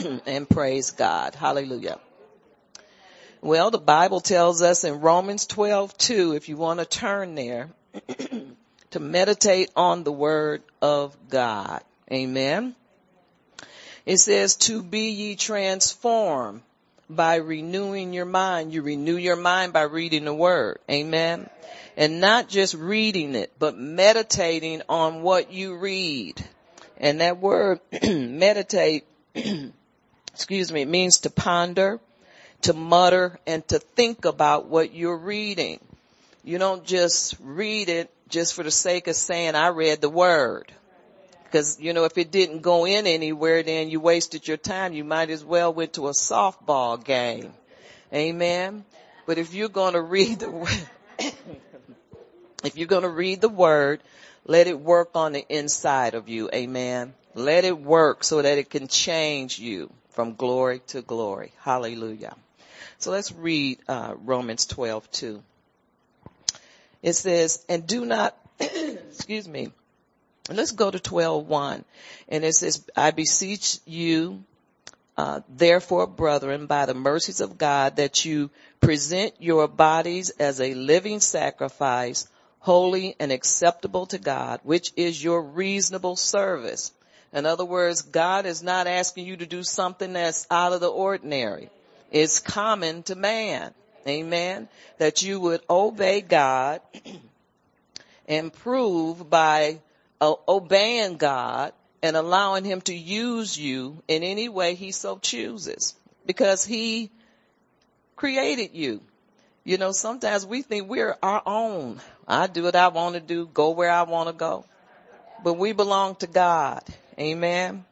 and praise God. Hallelujah. Well, the Bible tells us in Romans 12, 2, if you want to turn there, to meditate on the word of God. Amen. It says to be ye transformed by renewing your mind. You renew your mind by reading the word. Amen. And not just reading it, but meditating on what you read. And that word meditate, excuse me, it means to ponder, to mutter, and to think about what you're reading. You don't just read it just for the sake of saying, I read the word. Cause, you know, if it didn't go in anywhere, then you wasted your time. You might as well went to a softball game. Amen. But if you're going to read the, if you're going to read the word, let it work on the inside of you. Amen. Let it work so that it can change you from glory to glory. Hallelujah. So let's read uh, Romans 12, 2. It says, and do not, excuse me, let's go to 12, 1. And it says, I beseech you, uh, therefore, brethren, by the mercies of God, that you present your bodies as a living sacrifice, holy and acceptable to God, which is your reasonable service. In other words, God is not asking you to do something that's out of the ordinary. It's common to man. Amen. That you would obey God and prove by uh, obeying God and allowing him to use you in any way he so chooses because he created you. You know, sometimes we think we're our own. I do what I want to do, go where I want to go. But we belong to God. Amen.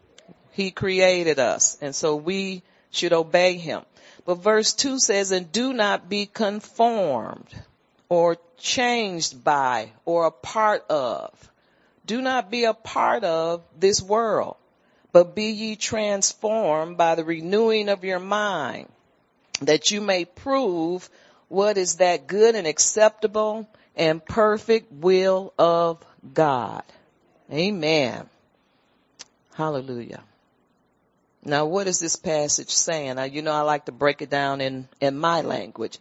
He created us and so we should obey him. But verse 2 says, and do not be conformed or changed by or a part of. Do not be a part of this world, but be ye transformed by the renewing of your mind that you may prove what is that good and acceptable and perfect will of God. Amen. Hallelujah. Now what is this passage saying? Now, you know, I like to break it down in, in my language.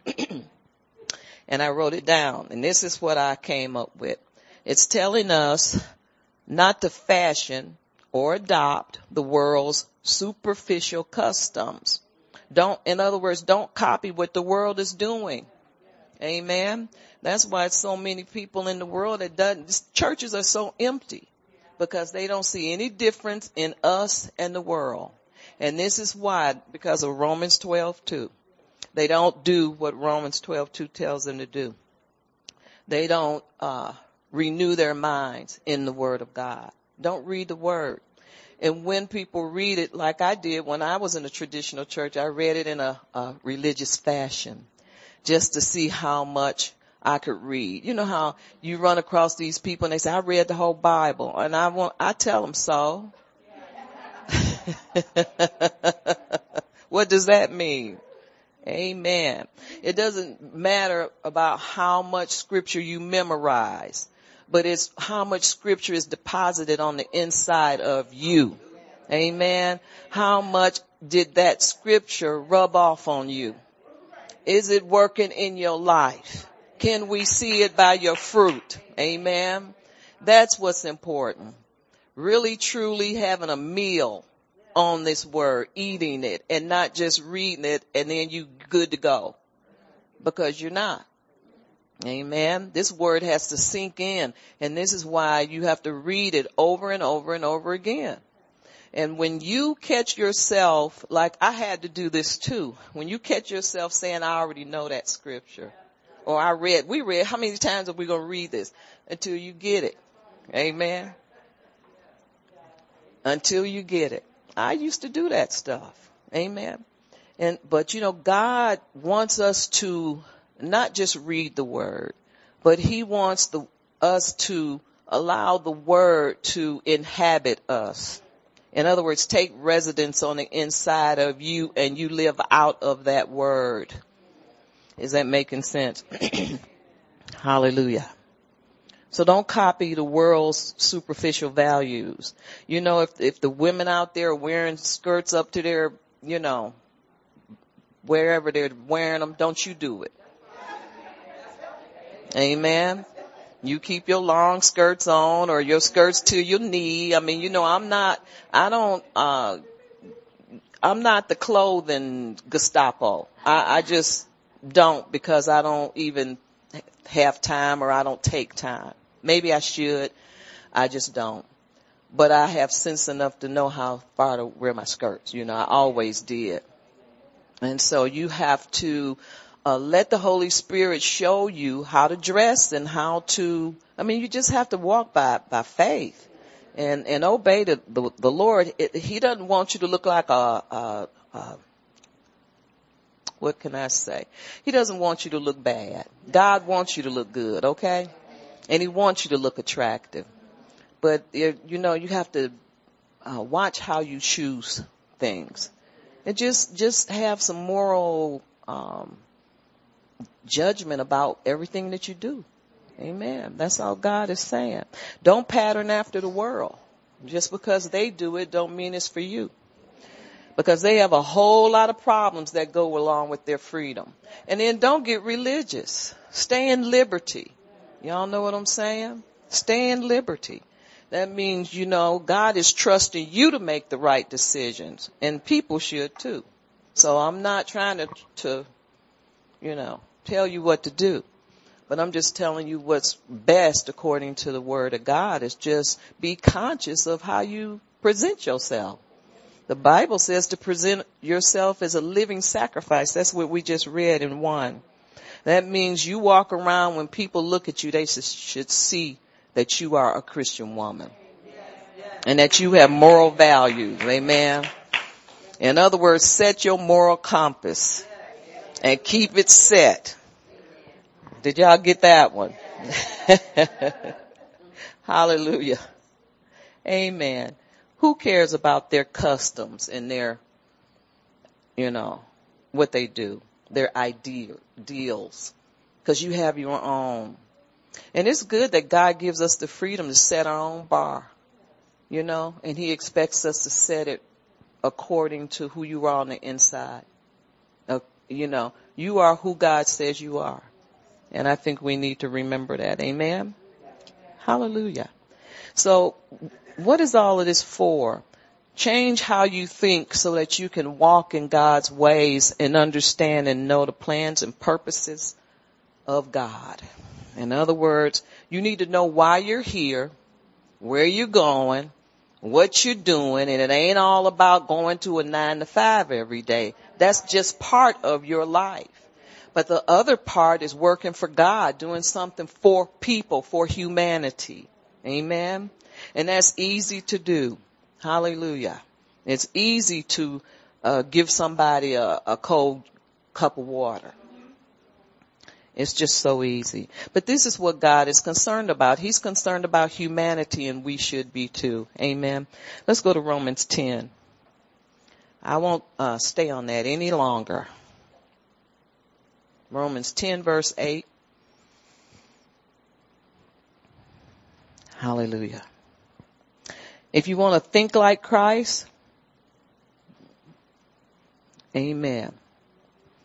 and I wrote it down and this is what I came up with. It's telling us not to fashion or adopt the world's superficial customs. Don't, in other words, don't copy what the world is doing. Amen. That's why so many people in the world that doesn't, churches are so empty because they don't see any difference in us and the world. And this is why, because of Romans 12, 2. They don't do what Romans 12, 2 tells them to do. They don't, uh, renew their minds in the word of God. Don't read the word. And when people read it like I did when I was in a traditional church, I read it in a, a religious fashion just to see how much I could read. You know how you run across these people and they say, I read the whole Bible and I want, I tell them so. what does that mean? Amen. It doesn't matter about how much scripture you memorize, but it's how much scripture is deposited on the inside of you. Amen. How much did that scripture rub off on you? Is it working in your life? Can we see it by your fruit? Amen. That's what's important. Really truly having a meal on this word, eating it and not just reading it and then you good to go because you're not. Amen. This word has to sink in and this is why you have to read it over and over and over again. And when you catch yourself, like I had to do this too, when you catch yourself saying, I already know that scripture or I read, we read, how many times are we going to read this until you get it? Amen. Until you get it. I used to do that stuff. Amen. And, but you know, God wants us to not just read the word, but he wants the, us to allow the word to inhabit us. In other words, take residence on the inside of you and you live out of that word. Is that making sense? Hallelujah. So don't copy the world's superficial values. You know, if, if the women out there are wearing skirts up to their, you know, wherever they're wearing them, don't you do it. Amen. You keep your long skirts on or your skirts to your knee. I mean, you know, I'm not, I don't, uh, I'm not the clothing Gestapo. I, I just don't because I don't even have time or I don't take time. Maybe I should. I just don't. But I have sense enough to know how far to wear my skirts. You know, I always did. And so you have to uh, let the Holy Spirit show you how to dress and how to. I mean, you just have to walk by by faith and and obey the the, the Lord. It, he doesn't want you to look like a, a, a what can I say? He doesn't want you to look bad. God wants you to look good, okay? And He wants you to look attractive. But you know, you have to uh, watch how you choose things, and just just have some moral um, judgment about everything that you do. Amen. That's all God is saying. Don't pattern after the world. Just because they do it don't mean it's for you. Because they have a whole lot of problems that go along with their freedom. And then don't get religious. Stay in liberty. Y'all know what I'm saying? Stay in liberty. That means, you know, God is trusting you to make the right decisions and people should too. So I'm not trying to, to, you know, tell you what to do. But I'm just telling you what's best according to the word of God is just be conscious of how you present yourself. The Bible says to present yourself as a living sacrifice. That's what we just read in one. That means you walk around when people look at you, they should see that you are a Christian woman. And that you have moral values. Amen. In other words, set your moral compass and keep it set. Did y'all get that one? Hallelujah. Amen. Who cares about their customs and their, you know, what they do, their idea, deals? Cause you have your own. And it's good that God gives us the freedom to set our own bar, you know, and he expects us to set it according to who you are on the inside. Uh, you know, you are who God says you are. And I think we need to remember that. Amen. Hallelujah. So what is all of this for? Change how you think so that you can walk in God's ways and understand and know the plans and purposes of God. In other words, you need to know why you're here, where you're going, what you're doing, and it ain't all about going to a nine to five every day. That's just part of your life. But the other part is working for God, doing something for people, for humanity. Amen. And that's easy to do. Hallelujah. It's easy to uh, give somebody a, a cold cup of water. It's just so easy. But this is what God is concerned about. He's concerned about humanity and we should be too. Amen. Let's go to Romans 10. I won't uh, stay on that any longer. Romans 10 verse 8. Hallelujah. If you want to think like Christ, amen,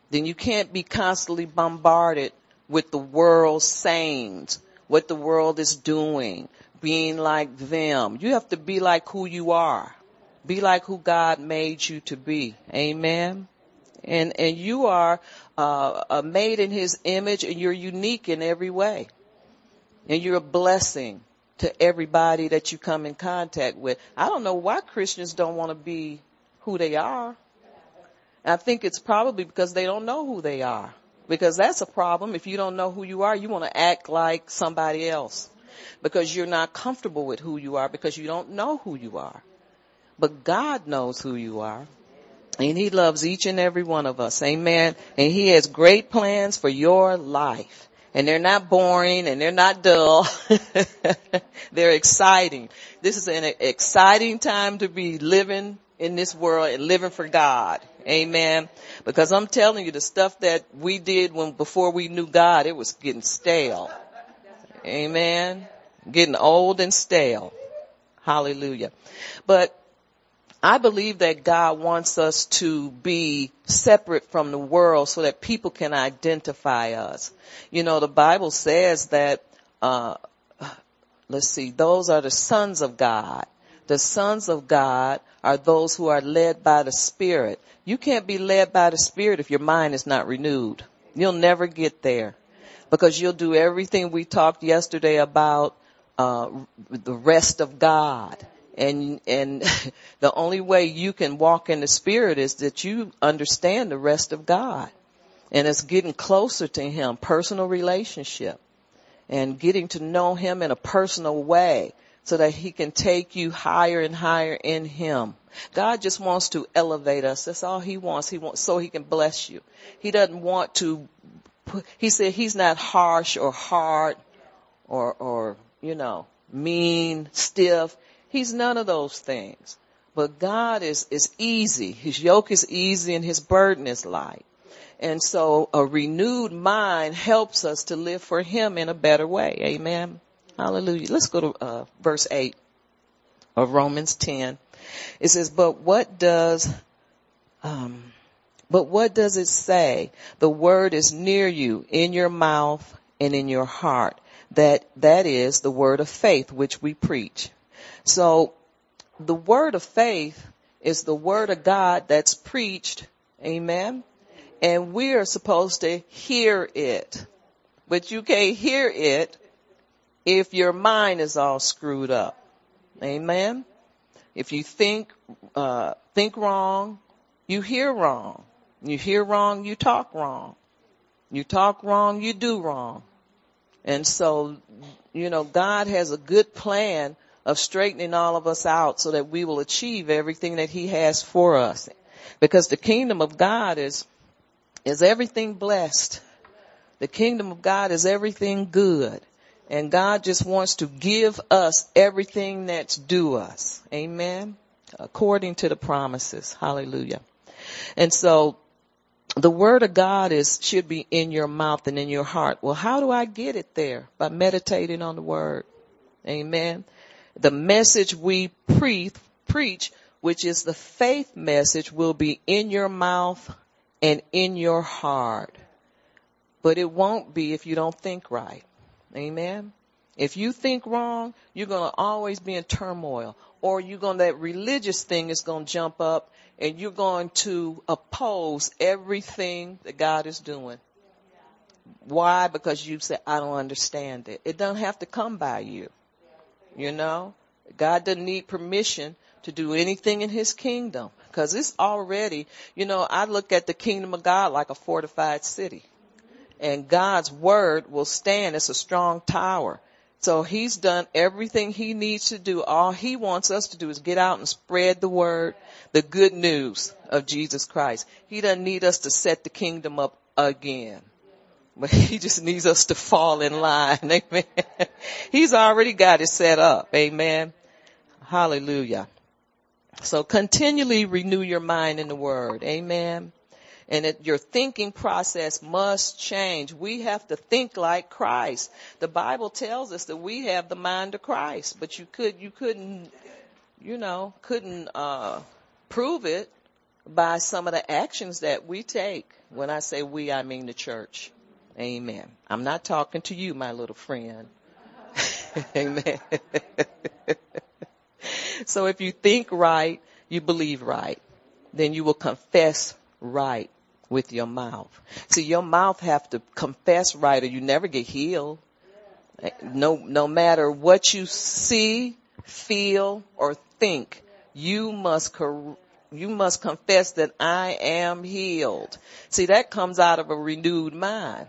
then you can't be constantly bombarded with the world's sayings, what the world is doing, being like them. You have to be like who you are. Be like who God made you to be. Amen. And, and you are uh, made in his image and you're unique in every way. And you're a blessing to everybody that you come in contact with. I don't know why Christians don't want to be who they are. And I think it's probably because they don't know who they are. Because that's a problem. If you don't know who you are, you want to act like somebody else. Because you're not comfortable with who you are because you don't know who you are. But God knows who you are. And he loves each and every one of us. Amen. And he has great plans for your life. And they're not boring and they're not dull. they're exciting. This is an exciting time to be living in this world and living for God. Amen. Because I'm telling you the stuff that we did when before we knew God, it was getting stale. Amen. getting old and stale. Hallelujah. But I believe that God wants us to be separate from the world so that people can identify us. You know, the Bible says that, uh, let's see, those are the sons of God. The sons of God are those who are led by the Spirit. You can't be led by the Spirit if your mind is not renewed. You'll never get there because you'll do everything we talked yesterday about uh, the rest of God and and the only way you can walk in the spirit is that you understand the rest of God. And it's getting closer to him personal relationship. And getting to know him in a personal way so that he can take you higher and higher in him. God just wants to elevate us. That's all he wants. He wants so he can bless you. He doesn't want to he said he's not harsh or hard or or you know mean stiff He's none of those things. But God is, is easy. His yoke is easy and his burden is light. And so a renewed mind helps us to live for him in a better way. Amen. Hallelujah. Let's go to uh, verse 8 of Romans 10. It says, but what does, um, but what does it say? The word is near you in your mouth and in your heart. That, that is the word of faith which we preach. So the word of faith is the word of God that's preached. Amen. And we're supposed to hear it. But you can't hear it if your mind is all screwed up. Amen. If you think, uh, think wrong, you hear wrong. You hear wrong, you talk wrong. You talk wrong, you do wrong. And so, you know, God has a good plan of straightening all of us out so that we will achieve everything that he has for us. Because the kingdom of God is, is everything blessed. The kingdom of God is everything good. And God just wants to give us everything that's due us. Amen. According to the promises. Hallelujah. And so the word of God is, should be in your mouth and in your heart. Well, how do I get it there? By meditating on the word. Amen the message we pre- preach, which is the faith message, will be in your mouth and in your heart. But it won't be if you don't think right. Amen. If you think wrong, you're going to always be in turmoil or you're going to, that religious thing is going to jump up and you're going to oppose everything that God is doing. Why? Because you say, I don't understand it. It doesn't have to come by you. You know, God doesn't need permission to do anything in his kingdom because it's already, you know, I look at the kingdom of God like a fortified city and God's word will stand as a strong tower. So he's done everything he needs to do. All he wants us to do is get out and spread the word, the good news of Jesus Christ. He doesn't need us to set the kingdom up again. But he just needs us to fall in line. Amen. He's already got it set up. Amen. Hallelujah. So continually renew your mind in the word. Amen. And it, your thinking process must change. We have to think like Christ. The Bible tells us that we have the mind of Christ, but you could, you couldn't, you know, couldn't, uh, prove it by some of the actions that we take. When I say we, I mean the church. Amen. I'm not talking to you, my little friend. Amen. so if you think right, you believe right, then you will confess right with your mouth. See, your mouth have to confess right or you never get healed. No, no matter what you see, feel, or think, you must cor- you must confess that I am healed. See, that comes out of a renewed mind.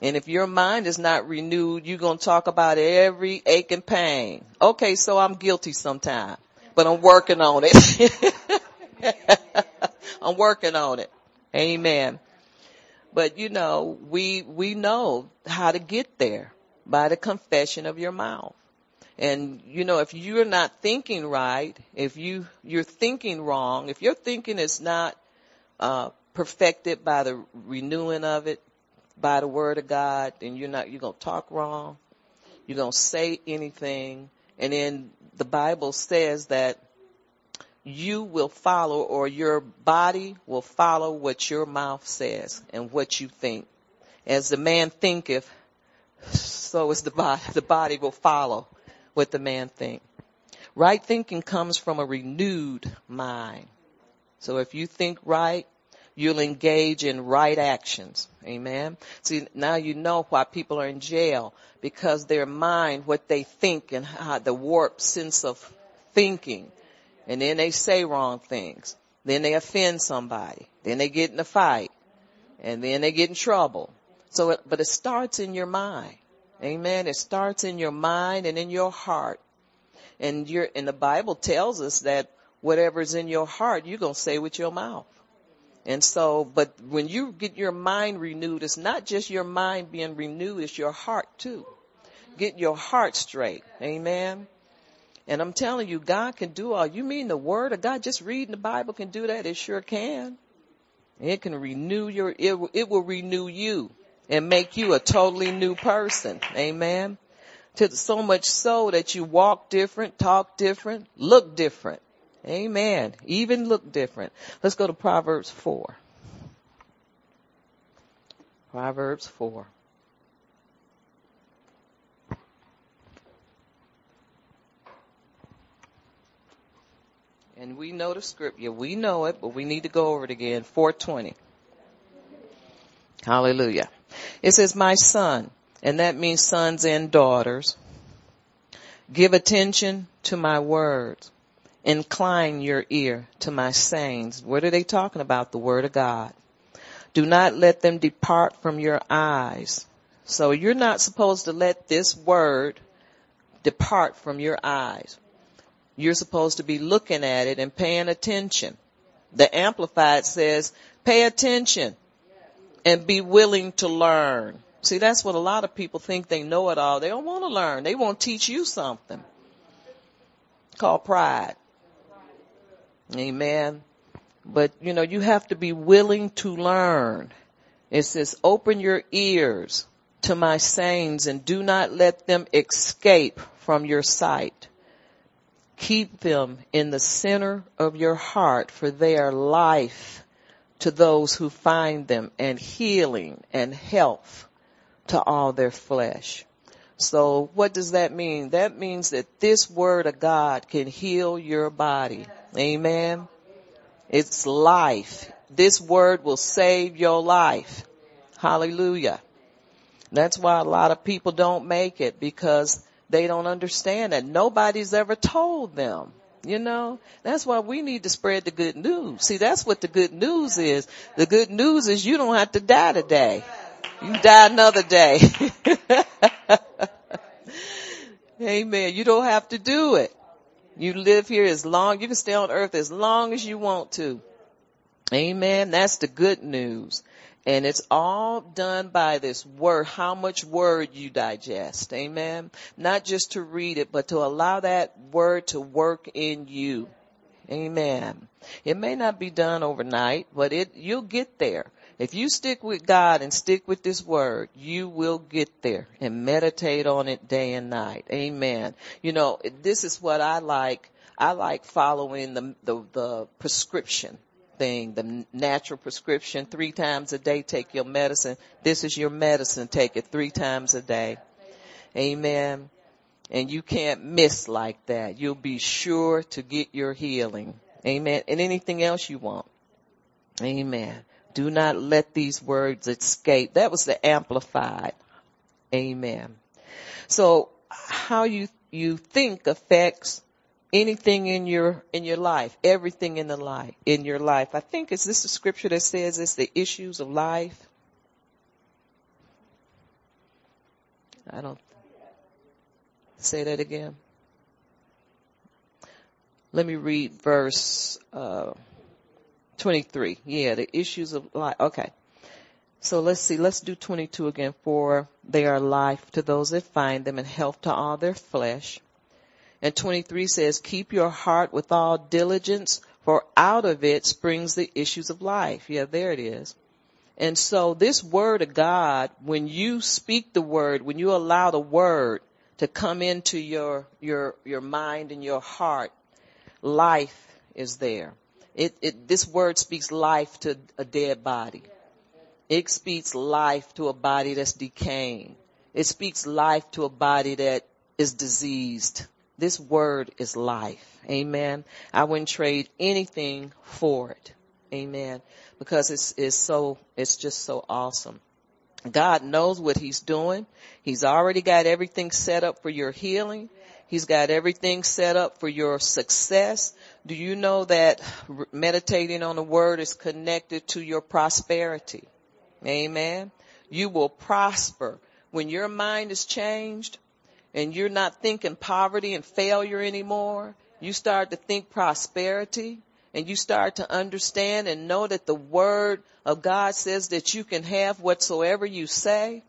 And if your mind is not renewed, you're going to talk about every ache and pain. Okay, so I'm guilty sometimes, but I'm working on it. I'm working on it. Amen. But you know, we, we know how to get there by the confession of your mouth. And you know, if you're not thinking right, if you, you're thinking wrong, if your thinking is not, uh, perfected by the renewing of it, by the word of God, then you're not, you're going to talk wrong. You're going to say anything. And then the Bible says that you will follow or your body will follow what your mouth says and what you think. As the man thinketh, so is the body, the body will follow what the man think. Right thinking comes from a renewed mind. So if you think right, you'll engage in right actions. Amen. See, now you know why people are in jail because their mind, what they think and how the warped sense of thinking. And then they say wrong things. Then they offend somebody. Then they get in a fight. And then they get in trouble. So, it, but it starts in your mind. Amen. It starts in your mind and in your heart. And you're, and the Bible tells us that whatever's in your heart, you're going to say with your mouth. And so, but when you get your mind renewed, it's not just your mind being renewed, it's your heart too. Get your heart straight. Amen. And I'm telling you, God can do all. You mean the word of God? Just reading the Bible can do that? It sure can. It can renew your, it, it will renew you and make you a totally new person. Amen. To so much so that you walk different, talk different, look different. Amen. Even look different. Let's go to Proverbs 4. Proverbs 4. And we know the script. Yeah, we know it, but we need to go over it again. 420. Hallelujah. It says, my son, and that means sons and daughters, give attention to my words incline your ear to my sayings. What are they talking about? The word of God. Do not let them depart from your eyes. So you're not supposed to let this word depart from your eyes. You're supposed to be looking at it and paying attention. The Amplified says, pay attention and be willing to learn. See, that's what a lot of people think they know it all. They don't want to learn. They want to teach you something. Called pride. Amen. But you know, you have to be willing to learn. It says, open your ears to my sayings and do not let them escape from your sight. Keep them in the center of your heart for they are life to those who find them and healing and health to all their flesh. So what does that mean? That means that this word of God can heal your body. Amen. It's life. This word will save your life. Hallelujah. That's why a lot of people don't make it because they don't understand that nobody's ever told them. You know, that's why we need to spread the good news. See, that's what the good news is. The good news is you don't have to die today. You die another day. Amen. You don't have to do it. You live here as long, you can stay on earth as long as you want to. Amen. That's the good news. And it's all done by this word, how much word you digest. Amen. Not just to read it, but to allow that word to work in you. Amen. It may not be done overnight, but it, you'll get there. If you stick with God and stick with this word, you will get there and meditate on it day and night. Amen. You know, this is what I like. I like following the, the, the prescription thing, the natural prescription. Three times a day, take your medicine. This is your medicine. Take it three times a day. Amen. And you can't miss like that. You'll be sure to get your healing. Amen. And anything else you want. Amen. Do not let these words escape. That was the amplified. Amen. So how you, you think affects anything in your, in your life, everything in the life, in your life. I think is this the scripture that says it's the issues of life? I don't say that again. Let me read verse, uh, 23. Yeah, the issues of life. Okay. So let's see, let's do 22 again. For they are life to those that find them and health to all their flesh. And 23 says, keep your heart with all diligence, for out of it springs the issues of life. Yeah, there it is. And so this word of God, when you speak the word, when you allow the word to come into your, your, your mind and your heart, life is there. It, it, this word speaks life to a dead body. It speaks life to a body that's decaying. It speaks life to a body that is diseased. This word is life. Amen. I wouldn't trade anything for it. Amen. Because it's, it's so, it's just so awesome. God knows what he's doing. He's already got everything set up for your healing. He's got everything set up for your success. Do you know that meditating on the word is connected to your prosperity? Amen. You will prosper. When your mind is changed and you're not thinking poverty and failure anymore, you start to think prosperity and you start to understand and know that the word of God says that you can have whatsoever you say.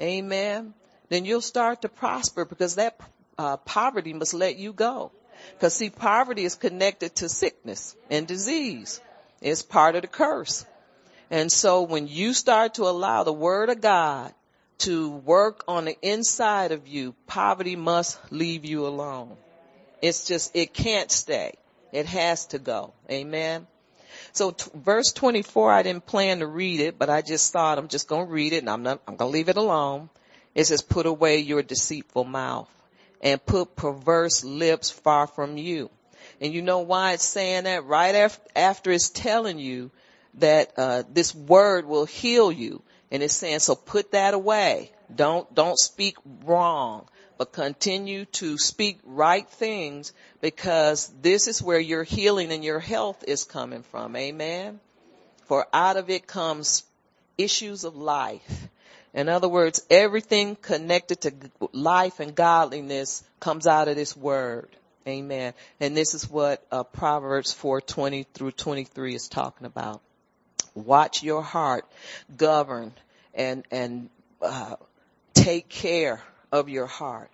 Amen. Then you'll start to prosper because that uh, poverty must let you go. Because see, poverty is connected to sickness and disease. It's part of the curse. And so when you start to allow the word of God to work on the inside of you, poverty must leave you alone. It's just, it can't stay. It has to go. Amen. So t- verse 24, I didn't plan to read it, but I just thought I'm just going to read it and I'm not, I'm going to leave it alone. It says, put away your deceitful mouth and put perverse lips far from you. And you know why it's saying that? Right after, it's telling you that, uh, this word will heal you. And it's saying, so put that away. Don't, don't speak wrong but continue to speak right things because this is where your healing and your health is coming from. Amen. For out of it comes issues of life. In other words, everything connected to life and godliness comes out of this word. Amen. And this is what uh, Proverbs 4:20 through 23 is talking about. Watch your heart, govern and and uh, take care of your heart.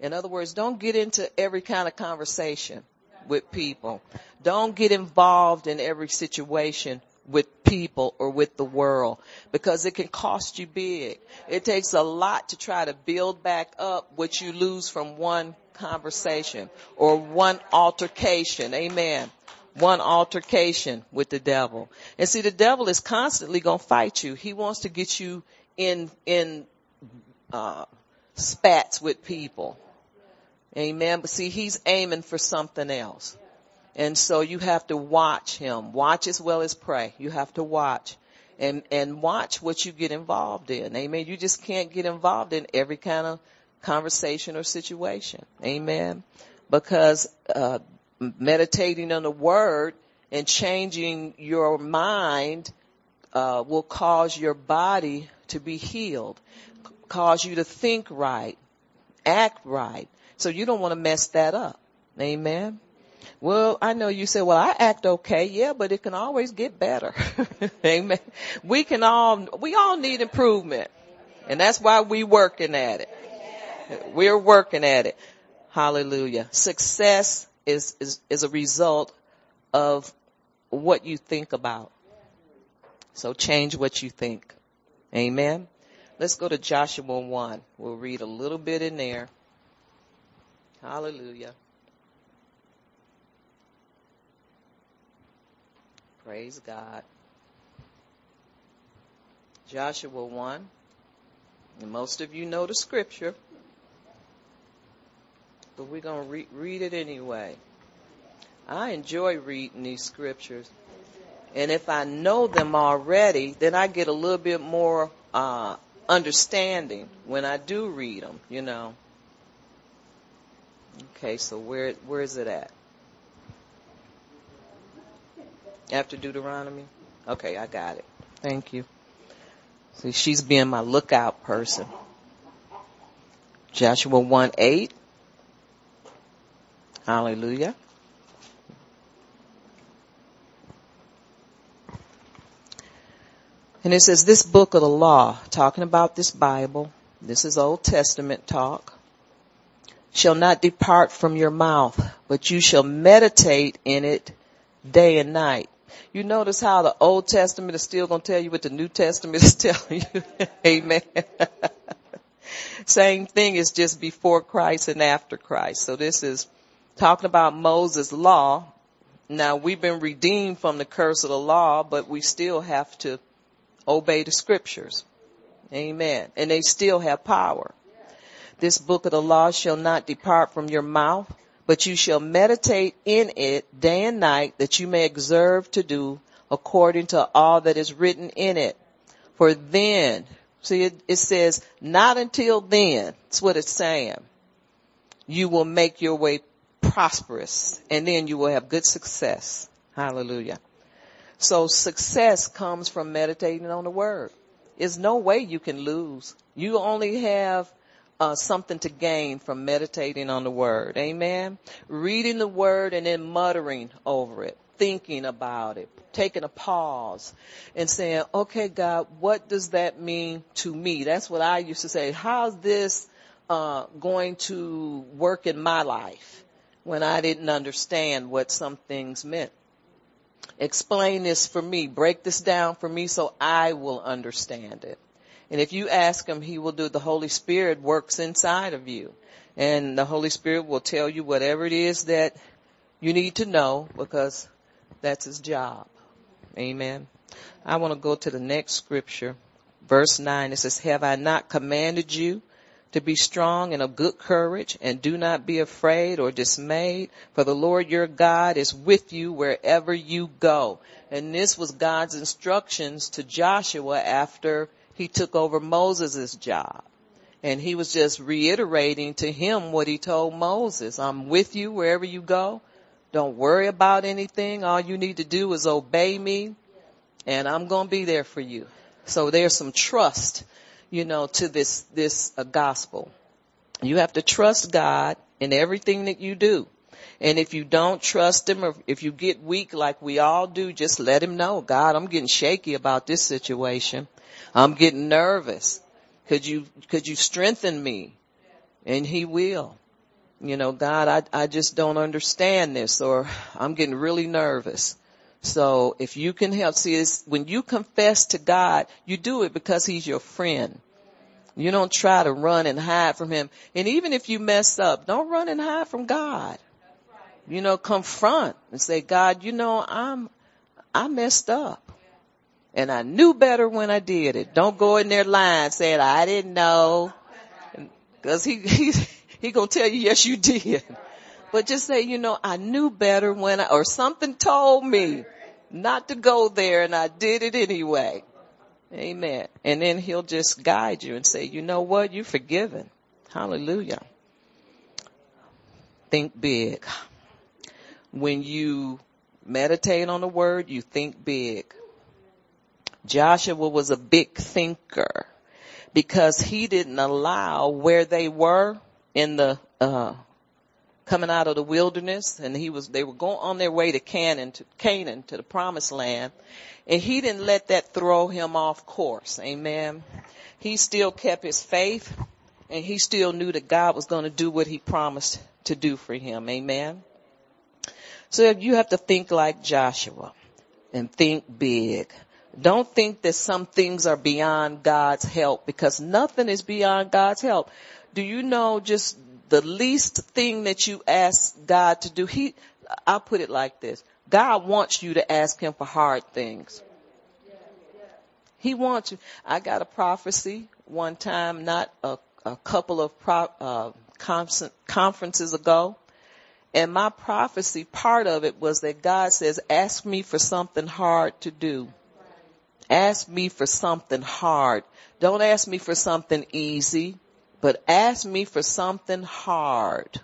In other words, don't get into every kind of conversation with people. Don't get involved in every situation with people or with the world because it can cost you big. It takes a lot to try to build back up what you lose from one conversation or one altercation. Amen. One altercation with the devil. And see, the devil is constantly going to fight you. He wants to get you in, in, uh, spats with people. Amen. But see, he's aiming for something else. And so you have to watch him. Watch as well as pray. You have to watch and, and watch what you get involved in. Amen. You just can't get involved in every kind of conversation or situation. Amen. Because, uh, meditating on the word and changing your mind, uh, will cause your body to be healed, cause you to think right, act right. So you don't want to mess that up. Amen. Well, I know you say, well, I act okay. Yeah, but it can always get better. Amen. We can all, we all need improvement. And that's why we working at it. We're working at it. Hallelujah. Success is, is, is a result of what you think about. So change what you think. Amen. Let's go to Joshua 1. We'll read a little bit in there. Hallelujah. Praise God. Joshua 1. And most of you know the scripture, but we're going to re- read it anyway. I enjoy reading these scriptures. And if I know them already, then I get a little bit more uh, understanding when I do read them, you know. Okay, so where where is it at? After Deuteronomy? Okay, I got it. Thank you. See, she's being my lookout person. Joshua 1 8. Hallelujah. And it says, this book of the law, talking about this Bible, this is Old Testament talk, shall not depart from your mouth, but you shall meditate in it day and night. You notice how the Old Testament is still going to tell you what the New Testament is telling you. Amen. Same thing is just before Christ and after Christ. So this is talking about Moses' law. Now we've been redeemed from the curse of the law, but we still have to obey the scriptures. Amen. And they still have power. This book of the law shall not depart from your mouth, but you shall meditate in it day and night that you may observe to do according to all that is written in it. For then, see it, it says, not until then, that's what it's saying. You will make your way prosperous and then you will have good success. Hallelujah. So success comes from meditating on the word. There's no way you can lose. You only have uh, something to gain from meditating on the word. Amen. Reading the word and then muttering over it, thinking about it, taking a pause and saying, okay, God, what does that mean to me? That's what I used to say. How's this, uh, going to work in my life when I didn't understand what some things meant? Explain this for me. Break this down for me so I will understand it. And if you ask him, he will do, the Holy Spirit works inside of you. And the Holy Spirit will tell you whatever it is that you need to know because that's his job. Amen. I want to go to the next scripture. Verse 9, it says, Have I not commanded you to be strong and of good courage and do not be afraid or dismayed for the Lord your God is with you wherever you go. And this was God's instructions to Joshua after he took over Moses' job. And he was just reiterating to him what he told Moses. I'm with you wherever you go. Don't worry about anything. All you need to do is obey me and I'm going to be there for you. So there's some trust, you know, to this, this uh, gospel. You have to trust God in everything that you do. And if you don't trust him or if you get weak like we all do, just let him know, God, I'm getting shaky about this situation. I'm getting nervous. Could you, could you strengthen me? And he will. You know, God, I, I just don't understand this or I'm getting really nervous. So if you can help, see when you confess to God, you do it because he's your friend. You don't try to run and hide from him. And even if you mess up, don't run and hide from God. You know, confront and say, God, you know, I'm, I messed up. And I knew better when I did it. Don't go in there lying saying, I didn't know. Cause he, he, he gonna tell you, yes you did. But just say, you know, I knew better when I, or something told me not to go there and I did it anyway. Amen. And then he'll just guide you and say, you know what? You're forgiven. Hallelujah. Think big. When you meditate on the word, you think big. Joshua was a big thinker because he didn't allow where they were in the, uh, coming out of the wilderness and he was, they were going on their way to Canaan, to Canaan, to the promised land. And he didn't let that throw him off course. Amen. He still kept his faith and he still knew that God was going to do what he promised to do for him. Amen. So you have to think like Joshua and think big. Don't think that some things are beyond God's help because nothing is beyond God's help. Do you know just the least thing that you ask God to do? He, I'll put it like this. God wants you to ask him for hard things. He wants you. I got a prophecy one time, not a, a couple of pro, uh, conferences ago. And my prophecy, part of it was that God says, ask me for something hard to do. Ask me for something hard. Don't ask me for something easy, but ask me for something hard.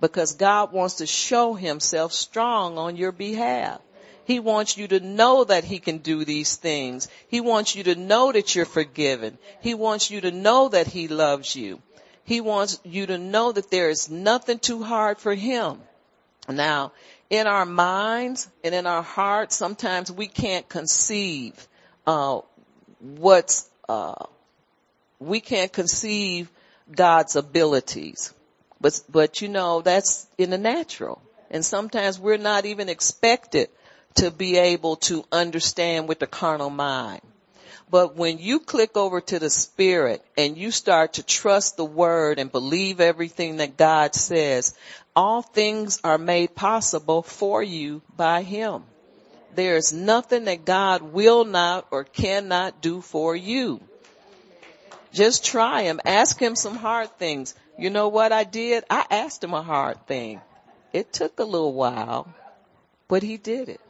Because God wants to show himself strong on your behalf. He wants you to know that he can do these things. He wants you to know that you're forgiven. He wants you to know that he loves you. He wants you to know that there is nothing too hard for him. Now, in our minds and in our hearts, sometimes we can't conceive uh, what's uh, we can't conceive God's abilities, but but you know that's in the natural, and sometimes we're not even expected to be able to understand with the carnal mind. But when you click over to the spirit and you start to trust the word and believe everything that God says, all things are made possible for you by him. There is nothing that God will not or cannot do for you. Just try him. Ask him some hard things. You know what I did? I asked him a hard thing. It took a little while, but he did it.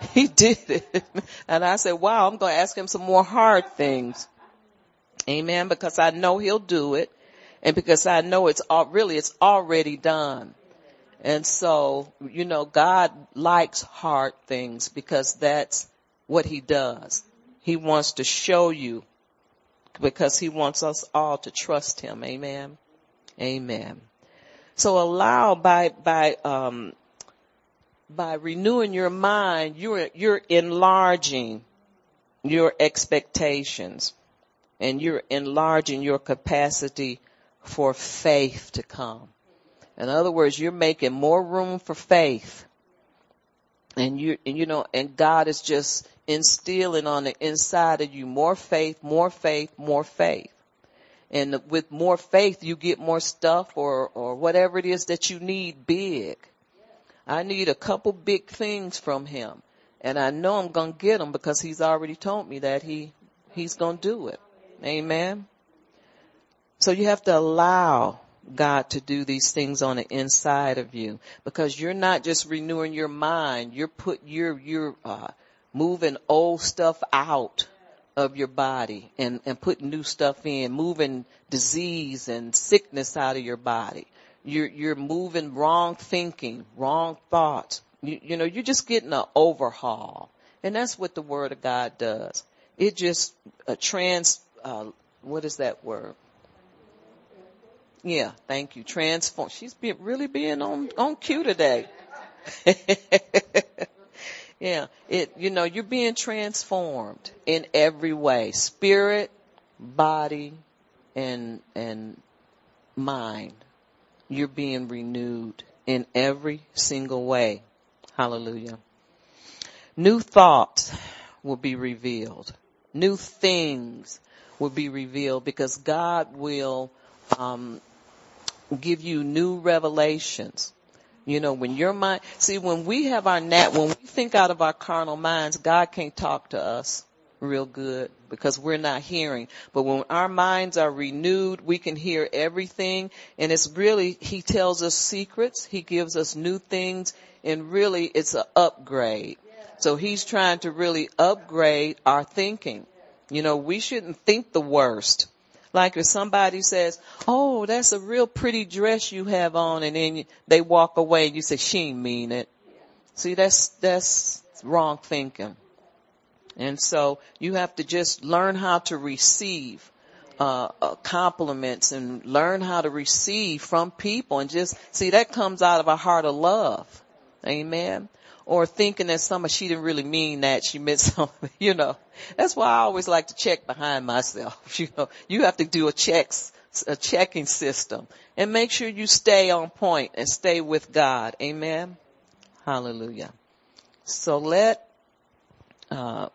He did it. And I said, wow, I'm going to ask him some more hard things. Amen. Because I know he'll do it. And because I know it's all, really, it's already done. And so, you know, God likes hard things because that's what he does. He wants to show you because he wants us all to trust him. Amen. Amen. So allow by, by, um, by renewing your mind, you're, you're enlarging your expectations and you're enlarging your capacity for faith to come. In other words, you're making more room for faith. And you, and you know, and God is just instilling on the inside of you more faith, more faith, more faith. And with more faith, you get more stuff or, or whatever it is that you need big. I need a couple big things from him. And I know I'm going to get them because he's already told me that he, he's going to do it. Amen. So you have to allow God to do these things on the inside of you because you're not just renewing your mind. You're put, you're, you're, uh, moving old stuff out of your body and, and putting new stuff in, moving disease and sickness out of your body. You're, you're moving wrong thinking, wrong thoughts. You, you know, you're just getting an overhaul. And that's what the word of God does. It just a trans, uh, what is that word? Yeah, thank you. Transform. She's been really being on, on cue today. yeah, it, you know, you're being transformed in every way. Spirit, body, and, and mind you're being renewed in every single way. Hallelujah. New thoughts will be revealed. New things will be revealed because God will um, give you new revelations. You know, when your mind, see, when we have our nat, when we think out of our carnal minds, God can't talk to us real good because we're not hearing. But when our minds are renewed, we can hear everything. And it's really, he tells us secrets. He gives us new things and really it's an upgrade. So he's trying to really upgrade our thinking. You know, we shouldn't think the worst. Like if somebody says, oh, that's a real pretty dress you have on and then they walk away and you say, she ain't mean it. See, that's, that's wrong thinking. And so you have to just learn how to receive uh, uh, compliments and learn how to receive from people and just see that comes out of a heart of love. Amen. Or thinking that somebody, she didn't really mean that. She meant something, you know. That's why I always like to check behind myself. You know, you have to do a checks, a checking system and make sure you stay on point and stay with God. Amen. Hallelujah. So let, uh,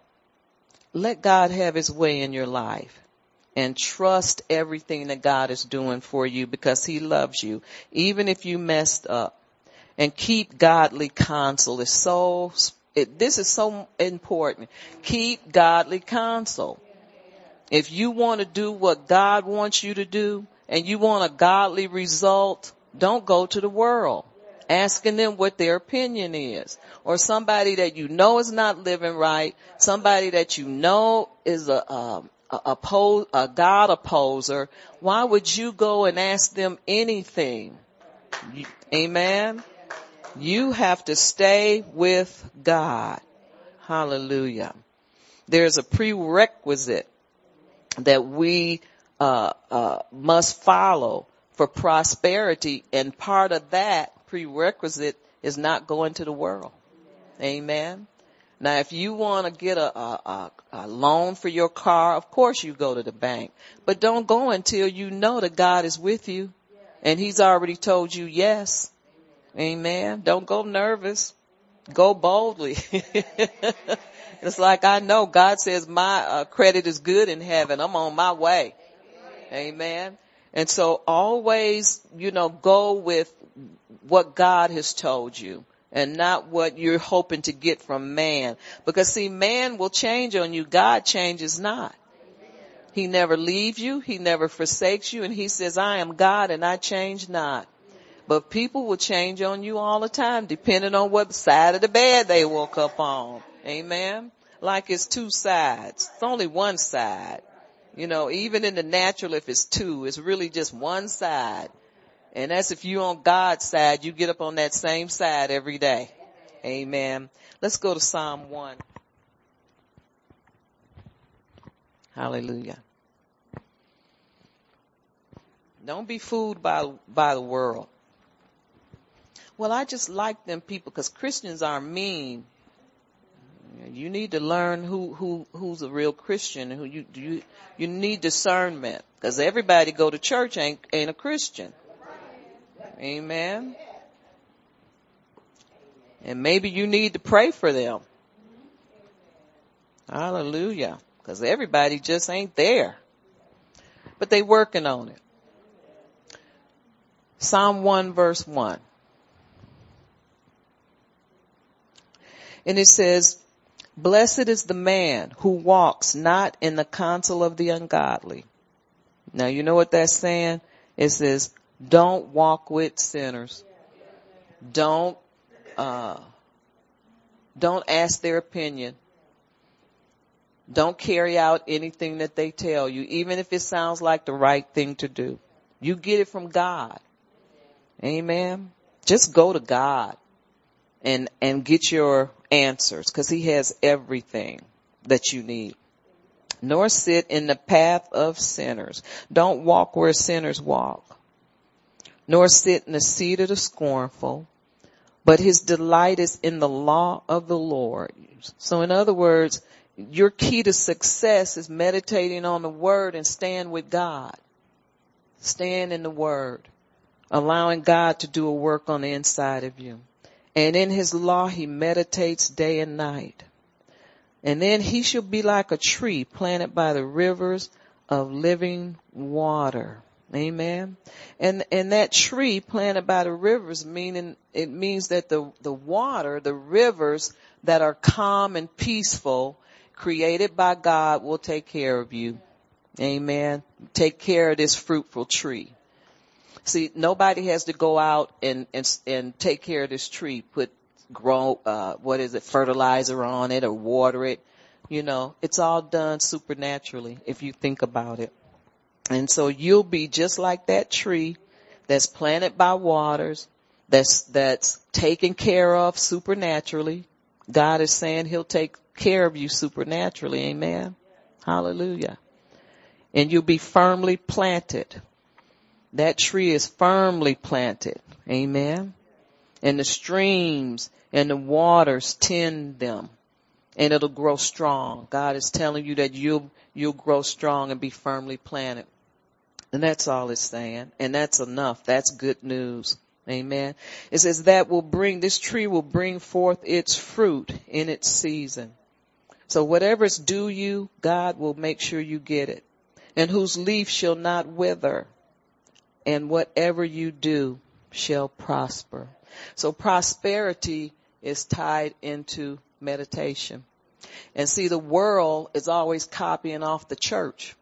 let God have his way in your life and trust everything that God is doing for you because he loves you, even if you messed up. And keep godly counsel. It's so, it, this is so important. Keep godly counsel. If you want to do what God wants you to do and you want a godly result, don't go to the world asking them what their opinion is or somebody that you know is not living right, somebody that you know is a, um, a, a, a God opposer, why would you go and ask them anything? Amen. You have to stay with God. Hallelujah. There's a prerequisite that we uh, uh, must follow for prosperity, and part of that prerequisite is not going to the world. Amen. Now, if you want to get a, a, a, loan for your car, of course you go to the bank, but don't go until you know that God is with you and he's already told you yes. Amen. Don't go nervous. Go boldly. it's like I know God says my uh, credit is good in heaven. I'm on my way. Amen. And so always, you know, go with what God has told you and not what you're hoping to get from man. Because see, man will change on you. God changes not. He never leaves you. He never forsakes you. And he says, I am God and I change not. But people will change on you all the time depending on what side of the bed they woke up on. Amen. Like it's two sides. It's only one side. You know, even in the natural, if it's two, it's really just one side. And that's if you're on God's side, you get up on that same side every day. Amen. Let's go to Psalm 1. Hallelujah. Don't be fooled by, by the world. Well, I just like them people because Christians are mean. You need to learn who, who, who's a real Christian. Who you, you, you need discernment because everybody go to church ain't, ain't a Christian. Amen. And maybe you need to pray for them. Hallelujah. Cause everybody just ain't there. But they working on it. Psalm 1 verse 1. And it says, blessed is the man who walks not in the counsel of the ungodly. Now you know what that's saying? It says, don't walk with sinners. Don't, uh, don't ask their opinion. Don't carry out anything that they tell you, even if it sounds like the right thing to do. You get it from God. Amen. Just go to God and, and get your answers because he has everything that you need. Nor sit in the path of sinners. Don't walk where sinners walk. Nor sit in the seat of the scornful. But his delight is in the law of the Lord. So in other words, your key to success is meditating on the word and stand with God. Stand in the word allowing God to do a work on the inside of you. And in his law, he meditates day and night. And then he shall be like a tree planted by the rivers of living water. Amen. And, and that tree planted by the rivers meaning, it means that the, the water, the rivers that are calm and peaceful, created by God will take care of you. Amen. Take care of this fruitful tree. See, nobody has to go out and, and, and take care of this tree, put grow, uh, what is it, fertilizer on it or water it. You know, it's all done supernaturally if you think about it. And so you'll be just like that tree that's planted by waters, that's, that's taken care of supernaturally. God is saying he'll take care of you supernaturally. Amen. Hallelujah. And you'll be firmly planted that tree is firmly planted. Amen. And the streams and the waters tend them and it'll grow strong. God is telling you that you'll, you'll grow strong and be firmly planted. And that's all it's saying. And that's enough. That's good news. Amen. It says that will bring, this tree will bring forth its fruit in its season. So whatever's due you, God will make sure you get it. And whose leaf shall not wither and whatever you do shall prosper. So prosperity is tied into meditation. And see, the world is always copying off the church.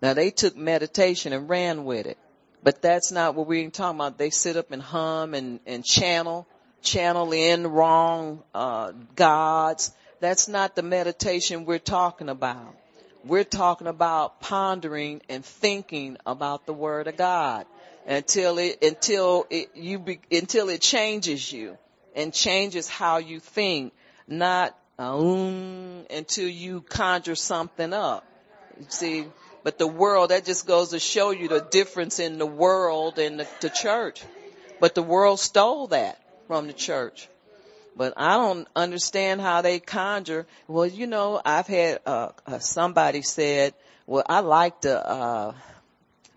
Now they took meditation and ran with it, but that's not what we're talking about. They sit up and hum and, and channel, channel in wrong, uh, gods. That's not the meditation we're talking about. We're talking about pondering and thinking about the word of God until it, until it, you be, until it changes you and changes how you think, not, um, until you conjure something up. See, but the world, that just goes to show you the difference in the world and the, the church. But the world stole that from the church but I don't understand how they conjure. Well, you know, I've had uh, uh, somebody said, "Well, I like to uh,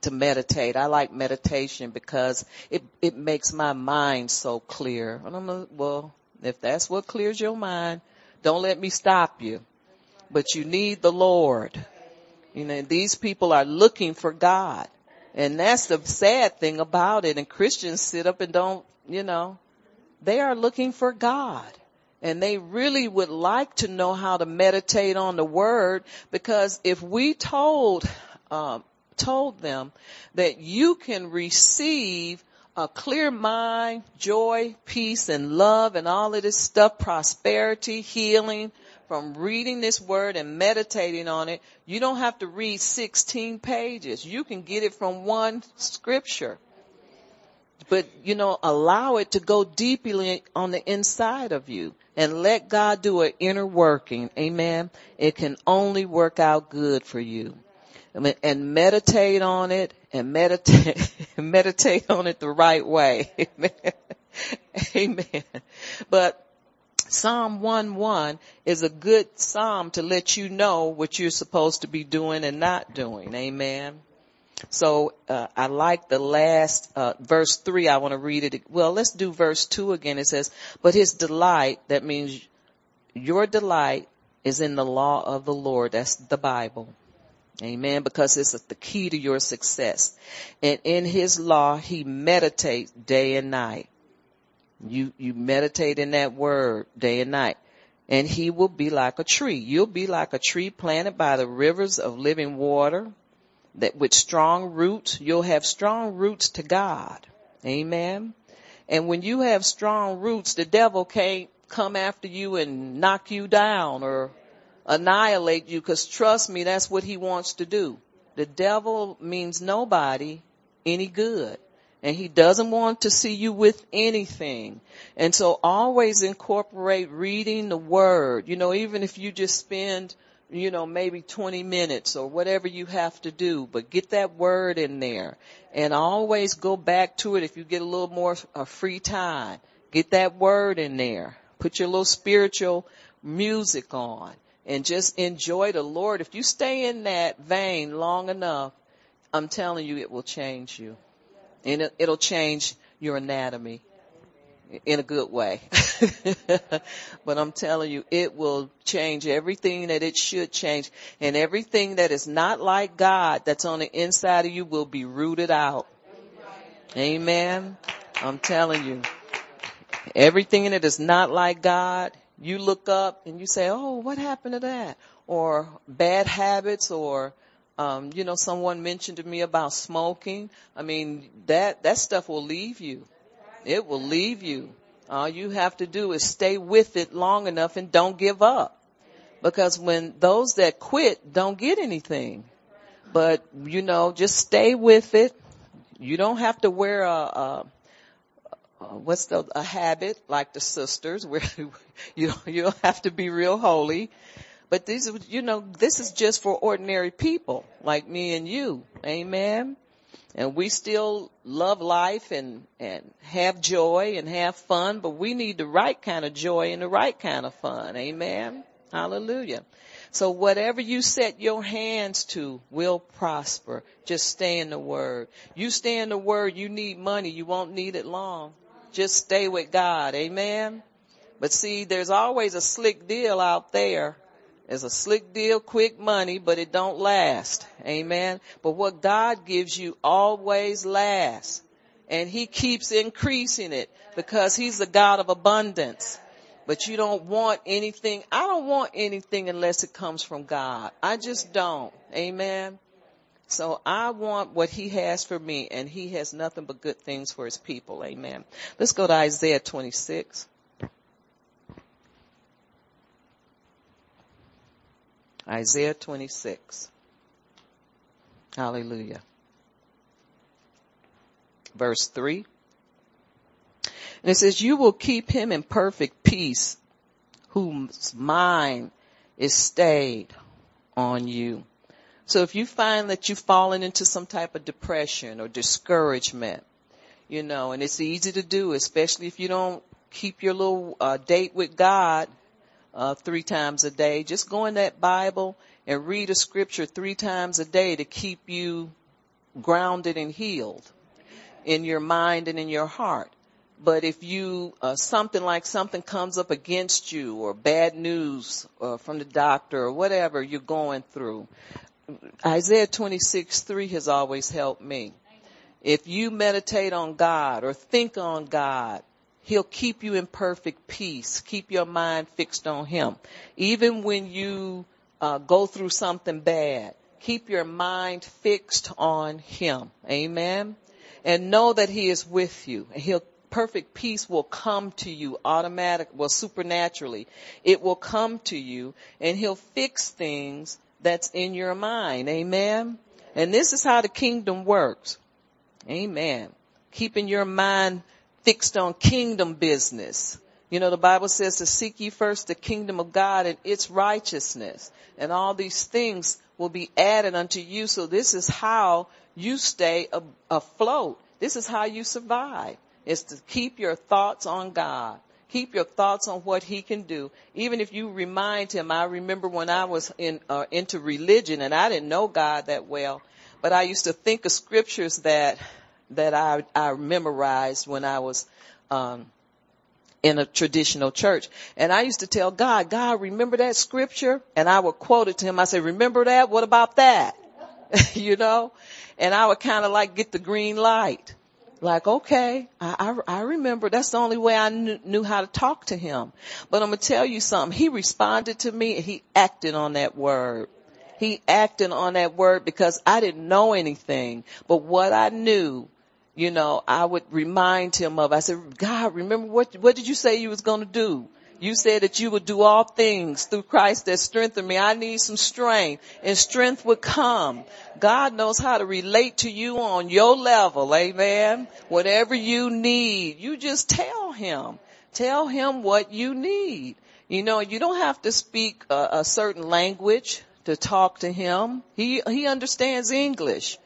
to meditate. I like meditation because it it makes my mind so clear." And I'm like, well, If that's what clears your mind, don't let me stop you. But you need the Lord. You know, these people are looking for God. And that's the sad thing about it. And Christians sit up and don't, you know, they are looking for God. And they really would like to know how to meditate on the word because if we told, um, told them that you can receive a clear mind, joy, peace, and love and all of this stuff, prosperity, healing, from reading this word and meditating on it, you don't have to read 16 pages. You can get it from one scripture. But, you know, allow it to go deeply on the inside of you and let God do an inner working. Amen. It can only work out good for you. And meditate on it and meditate, meditate on it the right way. Amen. Amen. But Psalm 1-1 is a good psalm to let you know what you're supposed to be doing and not doing. Amen. So uh, I like the last uh, verse three. I want to read it. Well, let's do verse two again. It says, "But his delight, that means your delight, is in the law of the Lord." That's the Bible. Amen. Because it's the key to your success. And in his law, he meditates day and night. You, you meditate in that word day and night. And he will be like a tree. You'll be like a tree planted by the rivers of living water that with strong roots, you'll have strong roots to God. Amen. And when you have strong roots, the devil can't come after you and knock you down or annihilate you because trust me, that's what he wants to do. The devil means nobody any good and he doesn't want to see you with anything. And so always incorporate reading the word, you know, even if you just spend, you know, maybe 20 minutes or whatever you have to do, but get that word in there and always go back to it if you get a little more uh, free time. Get that word in there. Put your little spiritual music on and just enjoy the Lord. If you stay in that vein long enough, I'm telling you, it will change you and it'll change your anatomy in a good way. but I'm telling you, it will change everything that it should change and everything that is not like God that's on the inside of you will be rooted out. Amen. I'm telling you, everything that is not like God, you look up and you say, oh, what happened to that? Or bad habits or um, you know, someone mentioned to me about smoking. I mean, that, that stuff will leave you. It will leave you. All you have to do is stay with it long enough and don't give up. Because when those that quit don't get anything. But, you know, just stay with it. You don't have to wear a, a what's the, a habit like the sisters where you, you don't have to be real holy. But these, you know, this is just for ordinary people like me and you. Amen. And we still love life and, and have joy and have fun, but we need the right kind of joy and the right kind of fun. Amen. Hallelujah. So whatever you set your hands to will prosper. Just stay in the word. You stay in the word, you need money, you won't need it long. Just stay with God. Amen. But see, there's always a slick deal out there it's a slick deal, quick money, but it don't last. Amen. But what God gives you always lasts. And He keeps increasing it because He's the God of abundance. But you don't want anything. I don't want anything unless it comes from God. I just don't. Amen. So I want what he has for me and he has nothing but good things for his people. Amen. Let's go to Isaiah 26. Isaiah 26. Hallelujah. Verse 3. And it says, you will keep him in perfect peace whose mind is stayed on you. So if you find that you've fallen into some type of depression or discouragement, you know, and it's easy to do, especially if you don't keep your little uh, date with God uh, three times a day. Just go in that Bible and read a scripture three times a day to keep you grounded and healed in your mind and in your heart. But if you, uh, something like something comes up against you or bad news uh, from the doctor or whatever you're going through, Isaiah 26, 3 has always helped me. If you meditate on God or think on God, He'll keep you in perfect peace. Keep your mind fixed on Him. Even when you uh, go through something bad, keep your mind fixed on Him. Amen. And know that He is with you. He'll perfect peace will come to you automatic, well, supernaturally. It will come to you and he'll fix things that's in your mind. Amen. And this is how the kingdom works. Amen. Keeping your mind fixed on kingdom business. You know, the Bible says to seek ye first the kingdom of God and its righteousness. And all these things will be added unto you. So this is how you stay afloat. This is how you survive is to keep your thoughts on God. Keep your thoughts on what he can do. Even if you remind him, I remember when I was in, uh, into religion and I didn't know God that well, but I used to think of scriptures that, that I, I memorized when I was, um, in a traditional church. And I used to tell God, God, remember that scripture? And I would quote it to him. I said, remember that? What about that? you know? And I would kind of like get the green light like, okay, I, I, I, remember that's the only way I knew, knew how to talk to him. But I'm going to tell you something. He responded to me and he acted on that word. He acted on that word because I didn't know anything, but what I knew, you know, I would remind him of, I said, God, remember what, what did you say you was going to do? You said that you would do all things through Christ that strengthen me. I need some strength and strength would come. God knows how to relate to you on your level. Amen. Whatever you need, you just tell him. Tell him what you need. You know, you don't have to speak a, a certain language to talk to him. He, he understands English.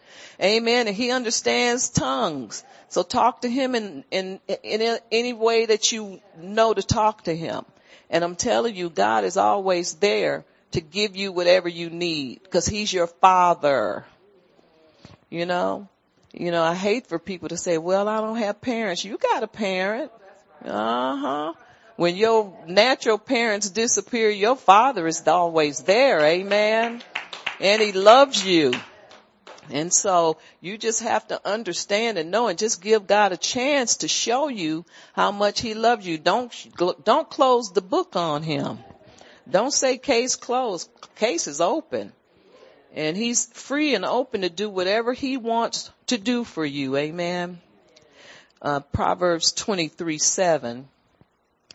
Amen. And he understands tongues. So talk to him in, in, in any way that you know to talk to him. And I'm telling you, God is always there to give you whatever you need because he's your father. You know, you know, I hate for people to say, well, I don't have parents. You got a parent. Uh huh. When your natural parents disappear, your father is always there. Amen. And he loves you. And so you just have to understand and know and just give God a chance to show you how much he loves you. Don't, don't close the book on him. Don't say case closed. Case is open. And he's free and open to do whatever he wants to do for you. Amen. Uh, Proverbs 23, 7.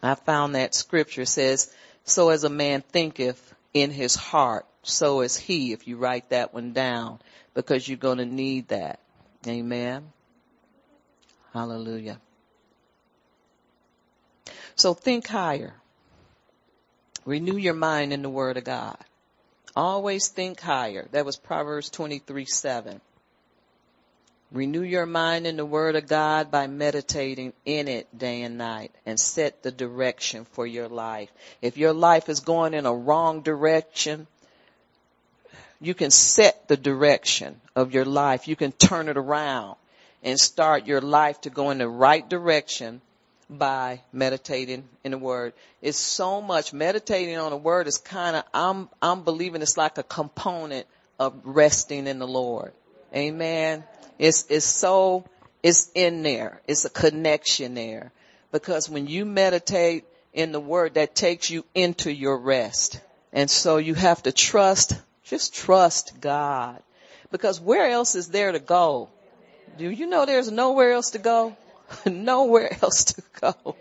I found that scripture says, so as a man thinketh in his heart, so is he, if you write that one down because you're going to need that. Amen. Hallelujah. So think higher. Renew your mind in the word of God. Always think higher. That was Proverbs 23, 7. Renew your mind in the word of God by meditating in it day and night and set the direction for your life. If your life is going in a wrong direction, you can set the direction of your life. You can turn it around and start your life to go in the right direction by meditating in the word. It's so much meditating on the word is kind of, I'm, I'm believing it's like a component of resting in the Lord. Amen. It's, it's so, it's in there. It's a connection there because when you meditate in the word that takes you into your rest. And so you have to trust just trust God. Because where else is there to go? Do you know there's nowhere else to go? nowhere else to go.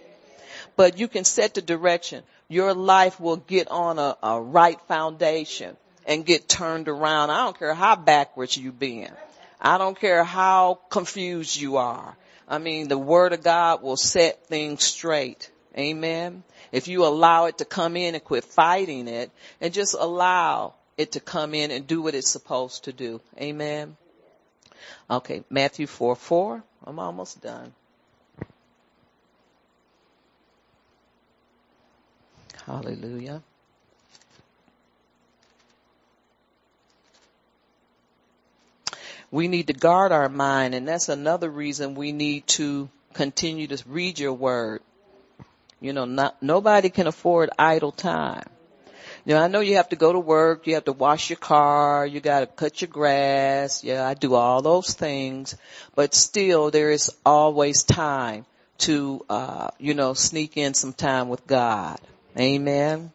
But you can set the direction. Your life will get on a, a right foundation and get turned around. I don't care how backwards you've been. I don't care how confused you are. I mean, the word of God will set things straight. Amen. If you allow it to come in and quit fighting it and just allow it to come in and do what it's supposed to do. Amen. Okay, Matthew 4, 4. I'm almost done. Hallelujah. We need to guard our mind and that's another reason we need to continue to read your word. You know, not, nobody can afford idle time. You know, I know you have to go to work, you have to wash your car, you gotta cut your grass, yeah, I do all those things, but still there is always time to, uh, you know, sneak in some time with God. Amen.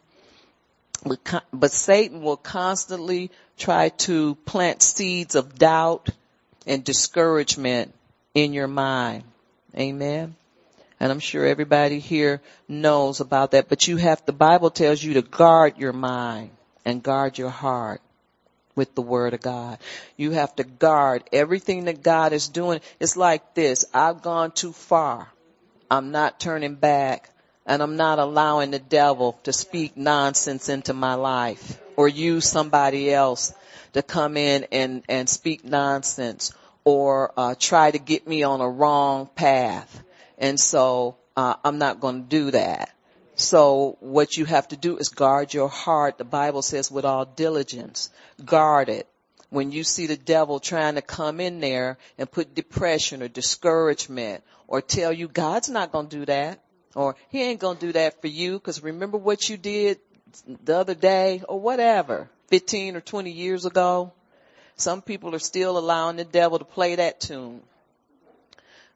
But Satan will constantly try to plant seeds of doubt and discouragement in your mind. Amen. And I'm sure everybody here knows about that, but you have, the Bible tells you to guard your mind and guard your heart with the word of God. You have to guard everything that God is doing. It's like this. I've gone too far. I'm not turning back and I'm not allowing the devil to speak nonsense into my life or use somebody else to come in and, and speak nonsense or uh, try to get me on a wrong path. And so uh, I'm not going to do that. So what you have to do is guard your heart. The Bible says with all diligence, guard it when you see the devil trying to come in there and put depression or discouragement or tell you God's not going to do that or he ain't going to do that for you because remember what you did the other day or whatever, 15 or 20 years ago. Some people are still allowing the devil to play that tune.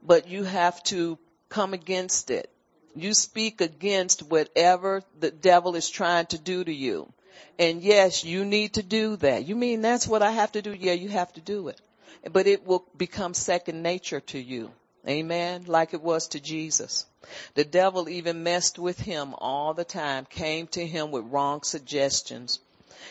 But you have to come against it. You speak against whatever the devil is trying to do to you. And yes, you need to do that. You mean that's what I have to do? Yeah, you have to do it. But it will become second nature to you. Amen. Like it was to Jesus. The devil even messed with him all the time, came to him with wrong suggestions.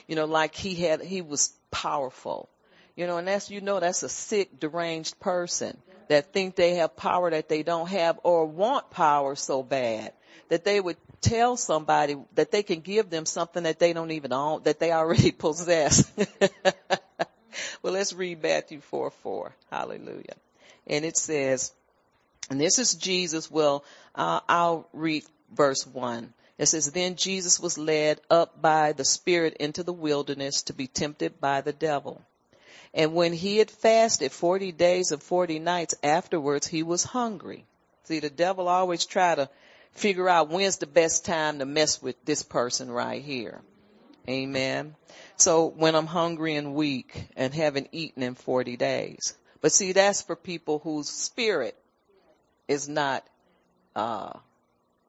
You know, like he had, he was powerful. You know, and that's, you know, that's a sick, deranged person that think they have power that they don't have or want power so bad that they would tell somebody that they can give them something that they don't even own, that they already possess. well, let's read Matthew 4 4. Hallelujah. And it says, and this is Jesus. Well, uh, I'll read verse 1. It says, Then Jesus was led up by the Spirit into the wilderness to be tempted by the devil. And when he had fasted 40 days and 40 nights afterwards, he was hungry. See, the devil always try to figure out when's the best time to mess with this person right here. Amen. So when I'm hungry and weak and haven't eaten in 40 days. But see, that's for people whose spirit is not, uh,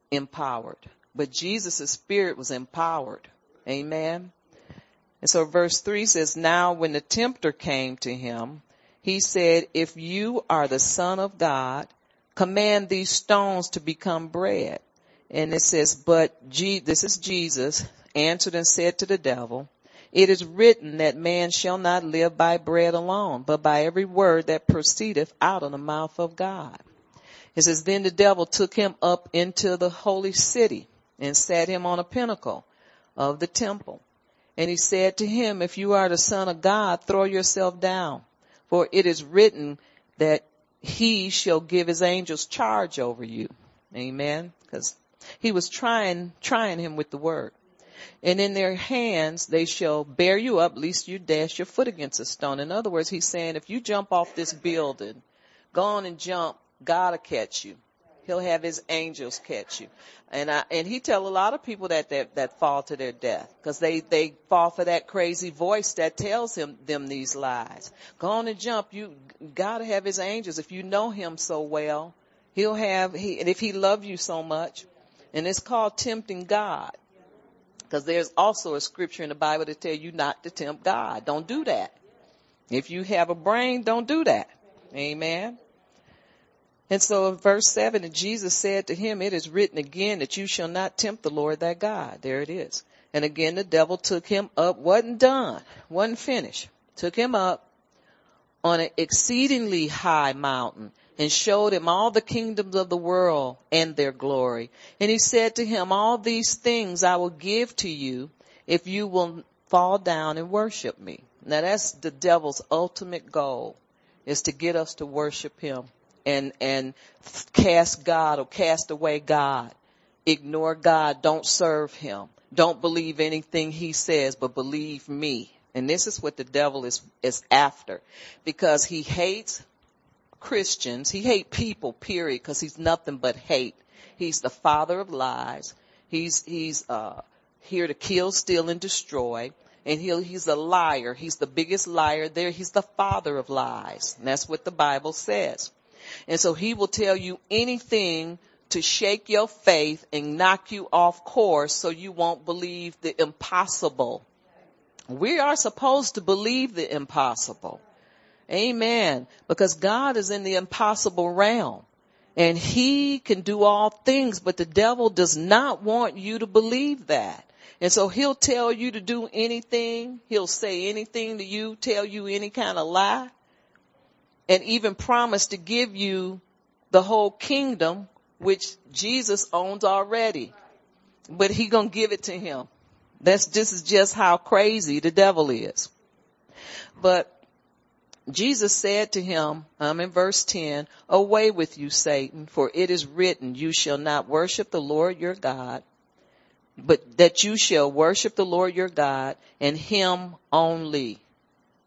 empowered. But Jesus' spirit was empowered. Amen. And so verse three says, now when the tempter came to him, he said, if you are the son of God, command these stones to become bread. And it says, but this is Jesus answered and said to the devil, it is written that man shall not live by bread alone, but by every word that proceedeth out of the mouth of God. It says, then the devil took him up into the holy city and set him on a pinnacle of the temple. And he said to him, if you are the son of God, throw yourself down. For it is written that he shall give his angels charge over you. Amen. Because he was trying, trying him with the word. And in their hands they shall bear you up, lest you dash your foot against a stone. In other words, he's saying, if you jump off this building, go on and jump, God will catch you. He'll have his angels catch you. And I, and he tell a lot of people that, that, that fall to their death. Cause they, they fall for that crazy voice that tells him, them these lies. Go on and jump. You gotta have his angels. If you know him so well, he'll have, he, and if he love you so much, and it's called tempting God. Cause there's also a scripture in the Bible to tell you not to tempt God. Don't do that. If you have a brain, don't do that. Amen. And so in verse seven, and Jesus said to him, it is written again that you shall not tempt the Lord thy God. There it is. And again, the devil took him up, wasn't done, wasn't finished, took him up on an exceedingly high mountain and showed him all the kingdoms of the world and their glory. And he said to him, all these things I will give to you if you will fall down and worship me. Now that's the devil's ultimate goal is to get us to worship him and, and cast God or cast away God. Ignore God. Don't serve him. Don't believe anything he says, but believe me. And this is what the devil is, is after because he hates Christians. He hates people, period, because he's nothing but hate. He's the father of lies. He's, he's, uh, here to kill, steal, and destroy. And he he's a liar. He's the biggest liar there. He's the father of lies. And that's what the Bible says. And so he will tell you anything to shake your faith and knock you off course so you won't believe the impossible. We are supposed to believe the impossible. Amen. Because God is in the impossible realm and he can do all things, but the devil does not want you to believe that. And so he'll tell you to do anything. He'll say anything to you, tell you any kind of lie, and even promise to give you the whole kingdom, which Jesus owns already. But he gonna give it to him. That's, this is just how crazy the devil is. But Jesus said to him, I'm in verse 10, away with you, Satan, for it is written, you shall not worship the Lord your God, but that you shall worship the Lord your God and him only,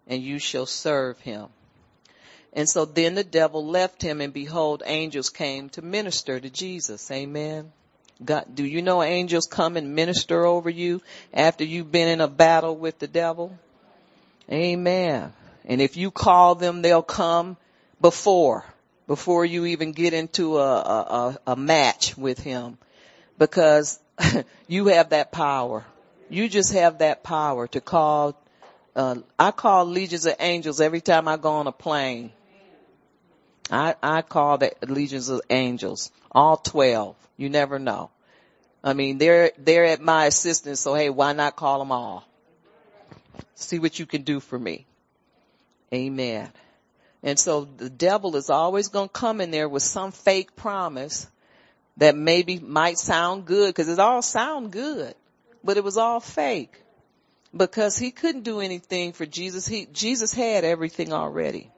and you shall serve him. And so then the devil left him and behold, angels came to minister to Jesus. Amen. God, do you know angels come and minister over you after you've been in a battle with the devil? Amen. And if you call them, they'll come before, before you even get into a, a, a match with him because you have that power. You just have that power to call, uh, I call legions of angels every time I go on a plane. I, I call the legions of angels, all 12. You never know. I mean, they're, they're at my assistance, so hey, why not call them all? See what you can do for me. Amen. And so the devil is always going to come in there with some fake promise that maybe might sound good because it all sound good, but it was all fake because he couldn't do anything for Jesus. He, Jesus had everything already.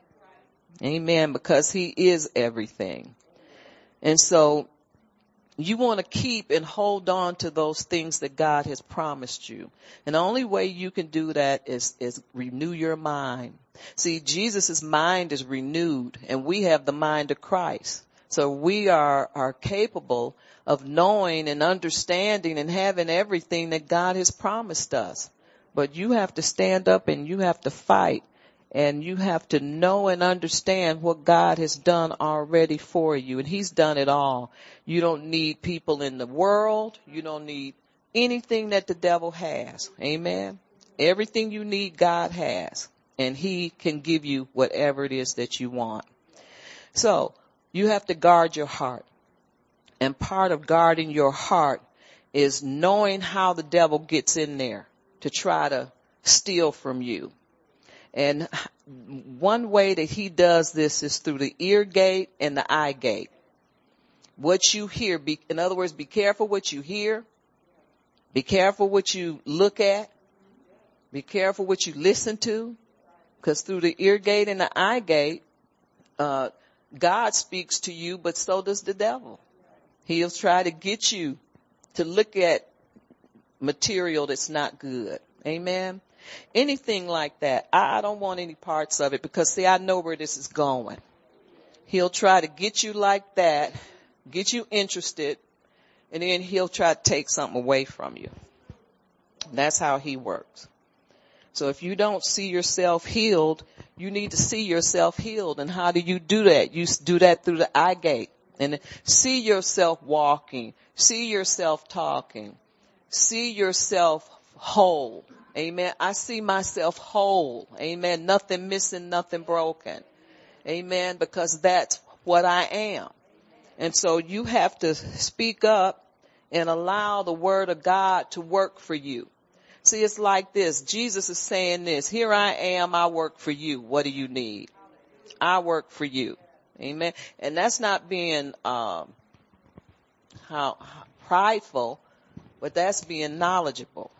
Amen. Because he is everything. And so you want to keep and hold on to those things that God has promised you. And the only way you can do that is, is renew your mind. See, Jesus' mind is renewed and we have the mind of Christ. So we are, are capable of knowing and understanding and having everything that God has promised us. But you have to stand up and you have to fight and you have to know and understand what God has done already for you and he's done it all. You don't need people in the world. You don't need anything that the devil has. Amen. Everything you need God has and he can give you whatever it is that you want. So you have to guard your heart. And part of guarding your heart is knowing how the devil gets in there to try to steal from you. And one way that he does this is through the ear gate and the eye gate. What you hear, be, in other words, be careful what you hear. Be careful what you look at. Be careful what you listen to. Cause through the ear gate and the eye gate, uh, God speaks to you, but so does the devil. He'll try to get you to look at material that's not good. Amen. Anything like that. I, don't want any parts of it because see, I know where this is going. He'll try to get you like that, get you interested, and then he'll try to take something away from you. That's how he works. So if you don't see yourself healed, you need to see yourself healed. And how do you do that? You do that through the eye gate and see yourself walking, see yourself talking, see yourself whole. Amen. I see myself whole. Amen. Nothing missing, nothing broken. Amen. Because that's what I am. And so you have to speak up and allow the word of God to work for you. See, it's like this. Jesus is saying this. Here I am. I work for you. What do you need? I work for you. Amen. And that's not being, um, how how prideful, but that's being knowledgeable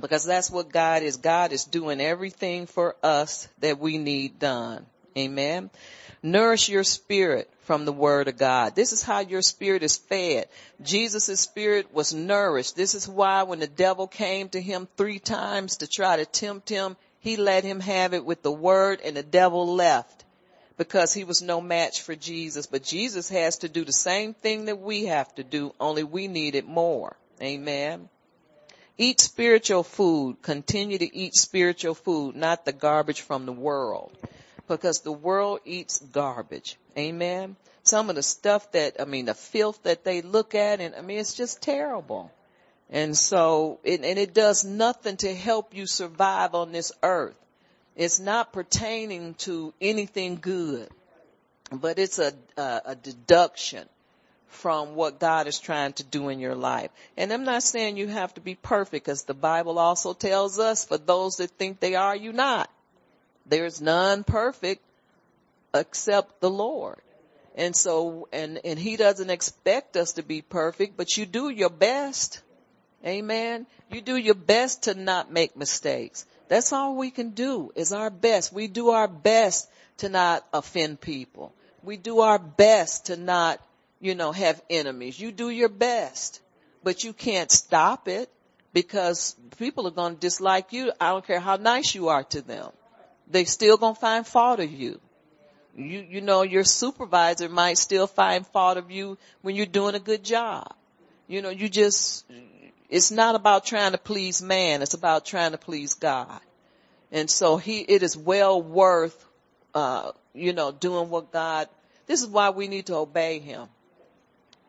because that's what God is. God is doing everything for us that we need done. Amen. Nourish your spirit from the word of God. This is how your spirit is fed. Jesus' spirit was nourished. This is why when the devil came to him three times to try to tempt him, he let him have it with the word and the devil left because he was no match for Jesus. But Jesus has to do the same thing that we have to do, only we need it more. Amen. Eat spiritual food. Continue to eat spiritual food, not the garbage from the world. Because the world eats garbage. Amen. Some of the stuff that, I mean, the filth that they look at and I mean, it's just terrible. And so, it, and it does nothing to help you survive on this earth. It's not pertaining to anything good, but it's a, a, a deduction from what God is trying to do in your life. And I'm not saying you have to be perfect because the Bible also tells us for those that think they are, you not. There's none perfect except the Lord. And so, and, and he doesn't expect us to be perfect, but you do your best. Amen. You do your best to not make mistakes. That's all we can do is our best. We do our best to not offend people. We do our best to not you know, have enemies. You do your best, but you can't stop it because people are going to dislike you. I don't care how nice you are to them. They still going to find fault of you. You, you know, your supervisor might still find fault of you when you're doing a good job. You know, you just, it's not about trying to please man. It's about trying to please God. And so he, it is well worth, uh, you know, doing what God, this is why we need to obey him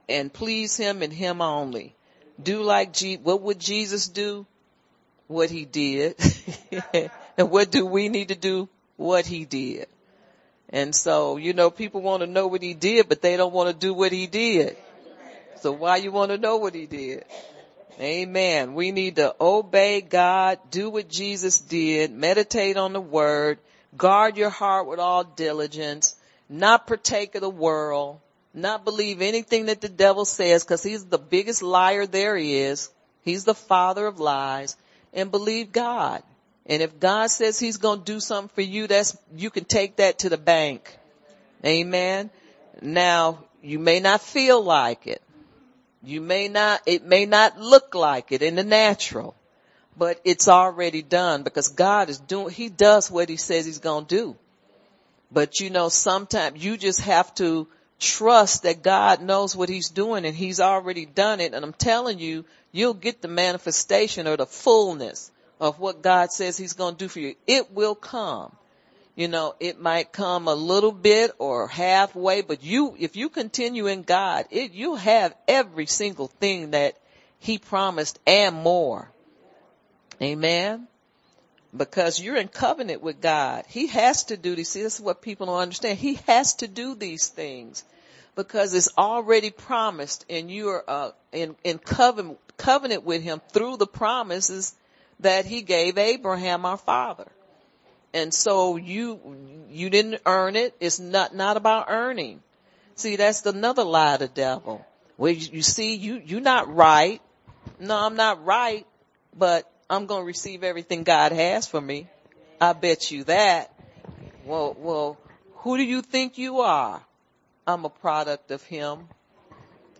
and please him and him only. Do like G, what would Jesus do? What he did. and what do we need to do? What he did. And so, you know, people want to know what he did, but they don't want to do what he did. So why you want to know what he did? Amen. We need to obey God, do what Jesus did, meditate on the word, guard your heart with all diligence, not partake of the world, not believe anything that the devil says because he's the biggest liar there is. He's the father of lies and believe God. And if God says he's going to do something for you, that's, you can take that to the bank. Amen. Now, you may not feel like it. You may not, it may not look like it in the natural, but it's already done because God is doing, he does what he says he's going to do. But you know, sometimes you just have to trust that God knows what he's doing and he's already done it. And I'm telling you, you'll get the manifestation or the fullness of what God says he's going to do for you. It will come. You know, it might come a little bit or halfway, but you, if you continue in God, it, you'll have every single thing that he promised and more. Amen because you're in covenant with God. He has to do these. See, this is what people don't understand. He has to do these things because it's already promised and you're uh, in, in covenant, covenant with him through the promises that he gave Abraham, our father. And so you, you didn't earn it. It's not, not about earning. See, that's another lie of the devil. Well, you, you see, you, you're not right. No, I'm not right, but I'm going to receive everything God has for me. I bet you that. Well, well, who do you think you are? I'm a product of him,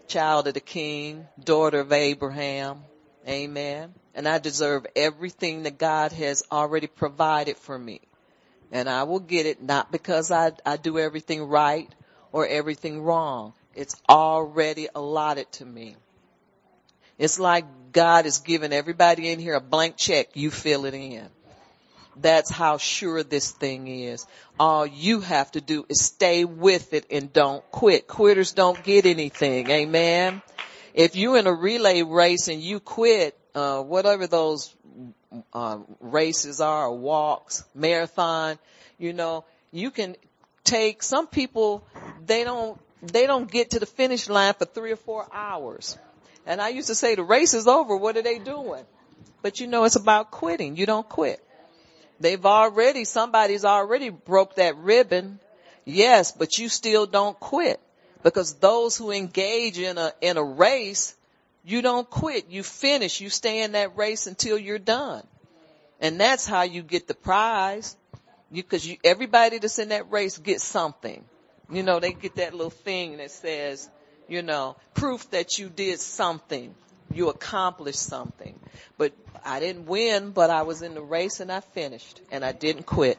child of the king, daughter of Abraham. Amen. And I deserve everything that God has already provided for me. And I will get it not because I, I do everything right or everything wrong. It's already allotted to me. It's like God is giving everybody in here a blank check. You fill it in. That's how sure this thing is. All you have to do is stay with it and don't quit. Quitters don't get anything. Amen. If you're in a relay race and you quit, uh, whatever those uh, races are, walks, marathon, you know, you can take some people. They don't. They don't get to the finish line for three or four hours. And I used to say the race is over. What are they doing? But you know, it's about quitting. You don't quit. They've already, somebody's already broke that ribbon. Yes, but you still don't quit because those who engage in a, in a race, you don't quit. You finish. You stay in that race until you're done. And that's how you get the prize. You, cause you, everybody that's in that race gets something. You know, they get that little thing that says, you know, proof that you did something. You accomplished something. But I didn't win, but I was in the race and I finished and I didn't quit.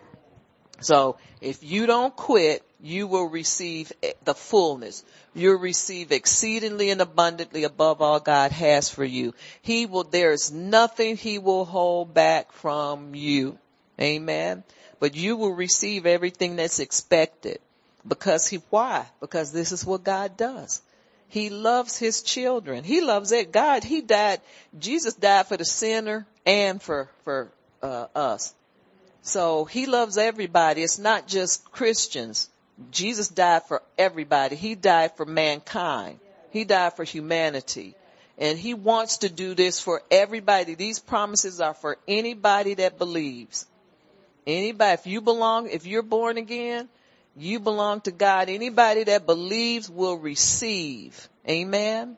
So if you don't quit, you will receive the fullness. You'll receive exceedingly and abundantly above all God has for you. He will, there is nothing he will hold back from you. Amen. But you will receive everything that's expected. Because he, why? Because this is what God does. He loves his children. He loves it. God, he died, Jesus died for the sinner and for, for, uh, us. So he loves everybody. It's not just Christians. Jesus died for everybody. He died for mankind. He died for humanity. And he wants to do this for everybody. These promises are for anybody that believes. Anybody, if you belong, if you're born again, you belong to God. Anybody that believes will receive. Amen.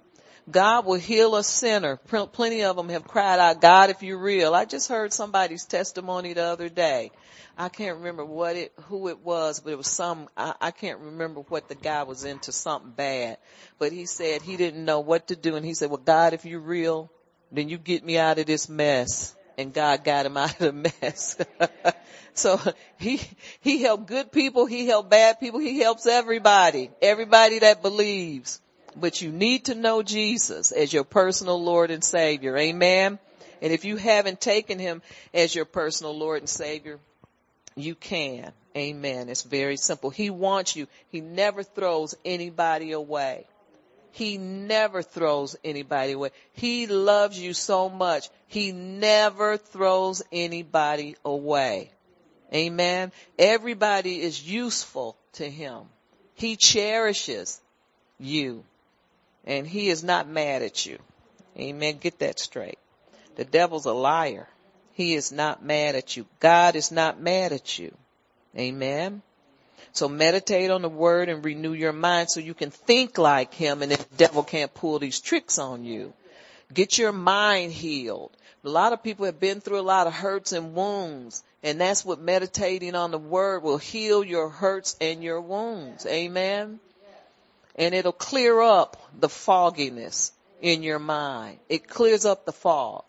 God will heal a sinner. Plenty of them have cried out, God, if you're real. I just heard somebody's testimony the other day. I can't remember what it, who it was, but it was some, I, I can't remember what the guy was into something bad, but he said he didn't know what to do. And he said, well, God, if you're real, then you get me out of this mess. And God got him out of the mess. so he, he helped good people. He helped bad people. He helps everybody, everybody that believes but you need to know Jesus as your personal Lord and Savior. Amen. And if you haven't taken him as your personal Lord and Savior, you can. Amen. It's very simple. He wants you. He never throws anybody away. He never throws anybody away. He loves you so much. He never throws anybody away. Amen. Everybody is useful to him. He cherishes you and he is not mad at you. Amen. Get that straight. The devil's a liar. He is not mad at you. God is not mad at you. Amen. So meditate on the word and renew your mind so you can think like him and the devil can't pull these tricks on you. Get your mind healed. A lot of people have been through a lot of hurts and wounds and that's what meditating on the word will heal your hurts and your wounds. Amen and it'll clear up the fogginess in your mind. It clears up the fog.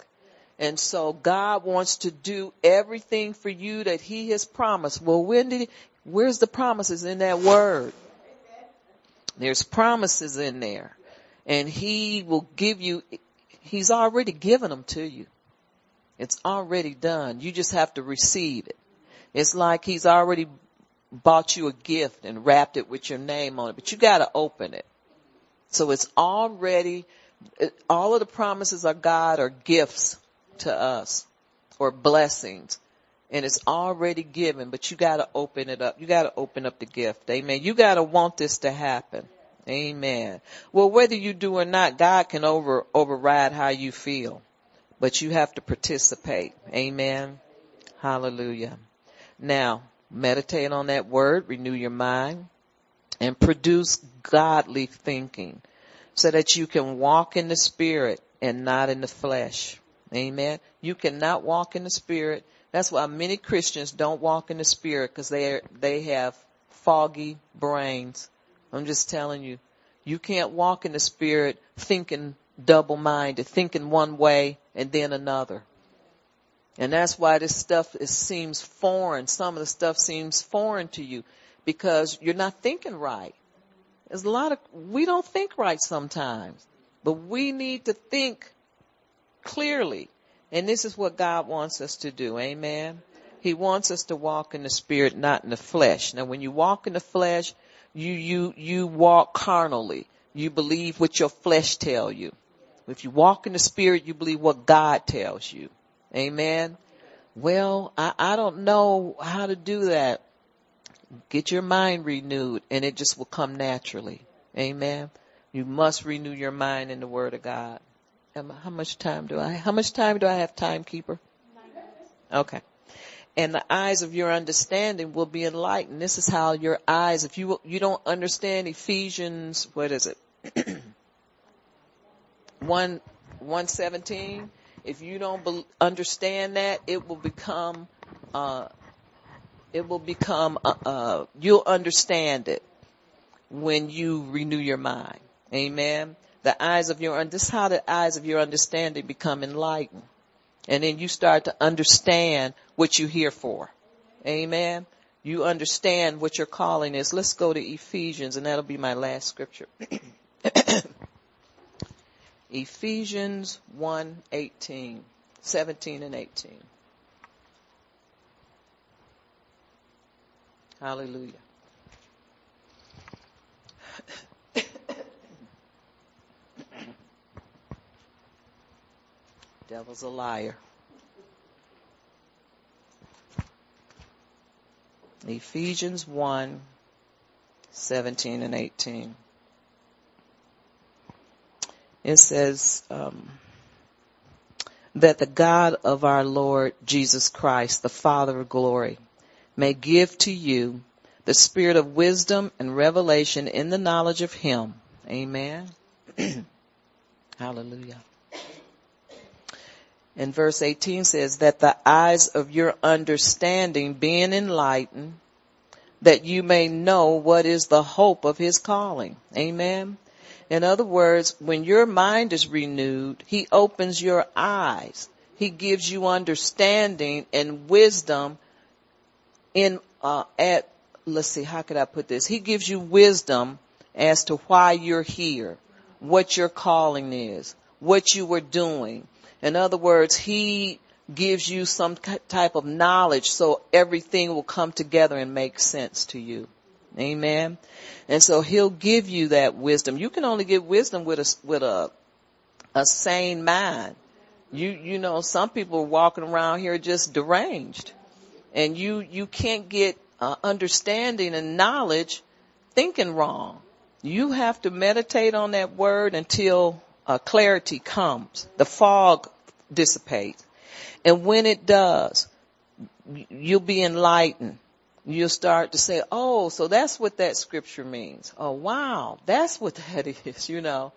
And so God wants to do everything for you that he has promised. Well, when did he, where's the promises in that word? There's promises in there and he will give you, he's already given them to you. It's already done. You just have to receive it. It's like he's already bought you a gift and wrapped it with your name on it, but you gotta open it. So it's already, all of the promises of God are gifts to us or blessings and it's already given, but you gotta open it up. You gotta open up the gift. Amen. You gotta want this to happen. Amen. Well, whether you do or not, God can over, override how you feel, but you have to participate. Amen. Hallelujah. Now, Meditate on that word, renew your mind, and produce godly thinking so that you can walk in the spirit and not in the flesh. Amen. You cannot walk in the spirit. That's why many Christians don't walk in the spirit because they they have foggy brains. I'm just telling you, you can't walk in the spirit thinking double minded, thinking one way and then another. And that's why this stuff is, seems foreign. Some of the stuff seems foreign to you because you're not thinking right. There's a lot of, we don't think right sometimes, but we need to think clearly. And this is what God wants us to do. Amen. He wants us to walk in the spirit, not in the flesh. Now when you walk in the flesh, you, you, you walk carnally. You believe what your flesh tell you. If you walk in the spirit, you believe what God tells you. Amen. Well, I, I don't know how to do that. Get your mind renewed and it just will come naturally. Amen. You must renew your mind in the word of God. How much time do I, how much time do I have timekeeper? Okay. And the eyes of your understanding will be enlightened. This is how your eyes, if you, you don't understand Ephesians, what is it? 1, 117 if you don't be- understand that, it will become, uh, it will become, uh, uh, you'll understand it when you renew your mind. Amen. The eyes of your, this is how the eyes of your understanding become enlightened. And then you start to understand what you're here for. Amen. you understand what your calling is. Let's go to Ephesians and that'll be my last scripture. Ephesians 1, 18, 17 and 18. Hallelujah. Devil's a liar. Ephesians 1, 17 and 18. It says, um, that the God of our Lord Jesus Christ, the Father of glory, may give to you the spirit of wisdom and revelation in the knowledge of Him. Amen. Hallelujah. And verse 18 says that the eyes of your understanding being enlightened, that you may know what is the hope of his calling. Amen. In other words, when your mind is renewed, he opens your eyes. He gives you understanding and wisdom in, uh, at, let's see, how could I put this? He gives you wisdom as to why you're here, what your calling is, what you were doing. In other words, he gives you some type of knowledge so everything will come together and make sense to you. Amen. And so he'll give you that wisdom. You can only get wisdom with a, with a, a sane mind. You, you know, some people are walking around here just deranged and you, you can't get uh, understanding and knowledge thinking wrong. You have to meditate on that word until uh, clarity comes. The fog dissipates. And when it does, you'll be enlightened. You'll start to say, oh, so that's what that scripture means. Oh, wow, that's what that is, you know.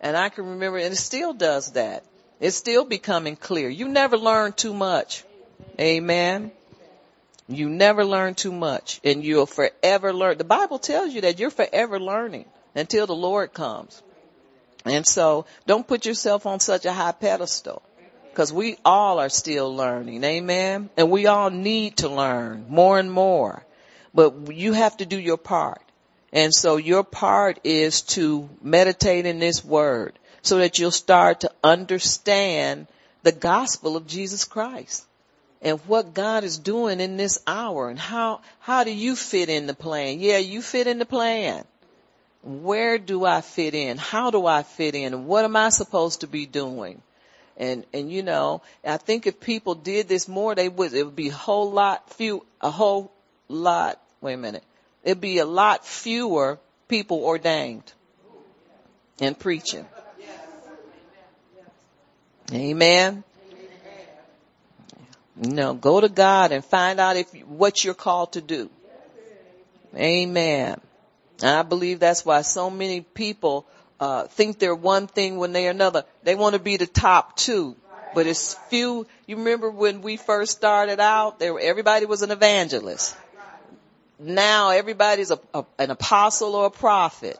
And I can remember, and it still does that. It's still becoming clear. You never learn too much. Amen. You never learn too much and you'll forever learn. The Bible tells you that you're forever learning until the Lord comes. And so don't put yourself on such a high pedestal because we all are still learning. Amen. And we all need to learn more and more, but you have to do your part. And so your part is to meditate in this word so that you'll start to understand the gospel of Jesus Christ and what God is doing in this hour and how, how do you fit in the plan? Yeah, you fit in the plan. Where do I fit in? How do I fit in? What am I supposed to be doing? And, and you know, I think if people did this more, they would, it would be a whole lot few, a whole lot, wait a minute. It'd be a lot fewer people ordained and preaching. Amen. No, go to God and find out if what you're called to do. Amen. And I believe that's why so many people uh, think they're one thing when they're another. They want to be the top two, but it's few. You remember when we first started out, there everybody was an evangelist. Now everybody's a, a, an apostle or a prophet,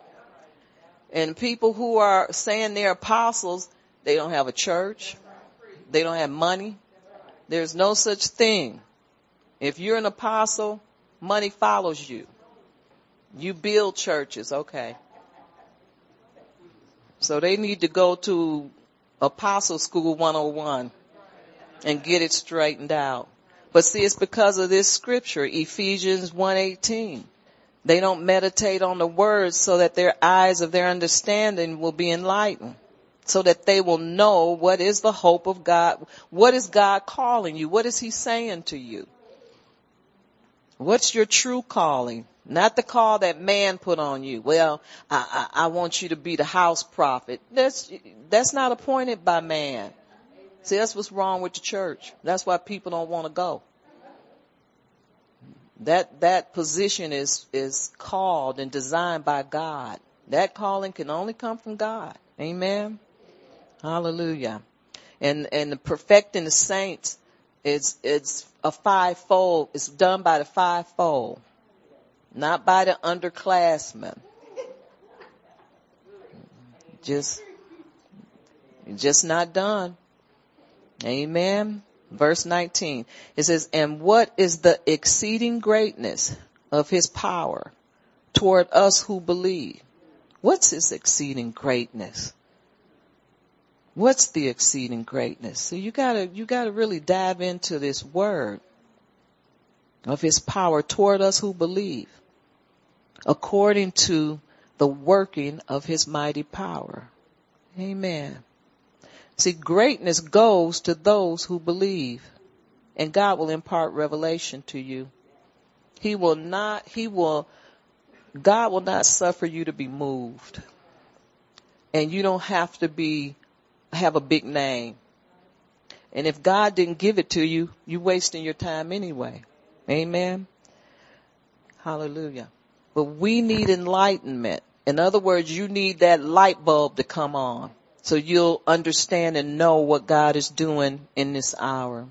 and people who are saying they're apostles, they don't have a church, they don't have money, there's no such thing. If you're an apostle, money follows you. You build churches, okay. So they need to go to Apostle School 101 and get it straightened out. But see, it's because of this scripture, Ephesians 1:18. They don't meditate on the words so that their eyes of their understanding will be enlightened so that they will know what is the hope of God. What is God calling you? What is he saying to you? What's your true calling? Not the call that man put on you. Well, I, I, I want you to be the house prophet. That's, that's not appointed by man. See, that's what's wrong with the church. That's why people don't want to go. That, that position is, is called and designed by God. That calling can only come from God. Amen. Hallelujah. And, and the perfecting the saints is, it's a fivefold. It's done by the fivefold, not by the underclassmen. Just, just not done. Amen. Verse 19. It says, and what is the exceeding greatness of his power toward us who believe? What's his exceeding greatness? What's the exceeding greatness? So you gotta, you gotta really dive into this word of his power toward us who believe according to the working of his mighty power. Amen. See, greatness goes to those who believe and God will impart revelation to you. He will not, he will, God will not suffer you to be moved. And you don't have to be, have a big name. And if God didn't give it to you, you're wasting your time anyway. Amen. Hallelujah. But we need enlightenment. In other words, you need that light bulb to come on so you'll understand and know what God is doing in this hour.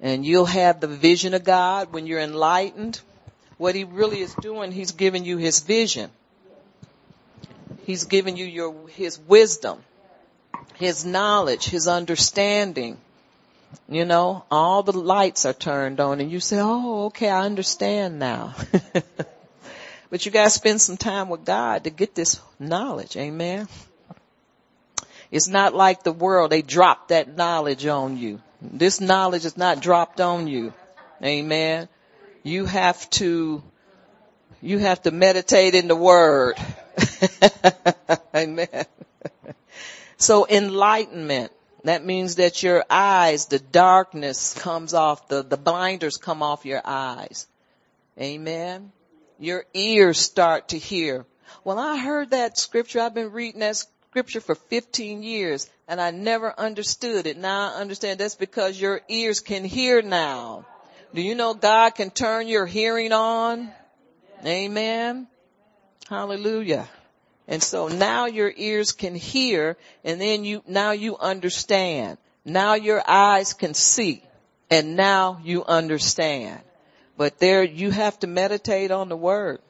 And you'll have the vision of God when you're enlightened. What he really is doing, he's giving you his vision. He's giving you your, his wisdom, his knowledge, his understanding. You know, all the lights are turned on and you say, oh, okay, I understand now. but you gotta spend some time with God to get this knowledge. Amen. It's not like the world. They drop that knowledge on you. This knowledge is not dropped on you. Amen. You have to, you have to meditate in the word. Amen. So enlightenment, that means that your eyes, the darkness comes off, the, the blinders come off your eyes. Amen. Your ears start to hear. Well, I heard that scripture. I've been reading that scripture for 15 years and I never understood it. Now I understand that's because your ears can hear now. Do you know God can turn your hearing on? Amen. Hallelujah. And so now your ears can hear and then you, now you understand. Now your eyes can see and now you understand. But there you have to meditate on the word.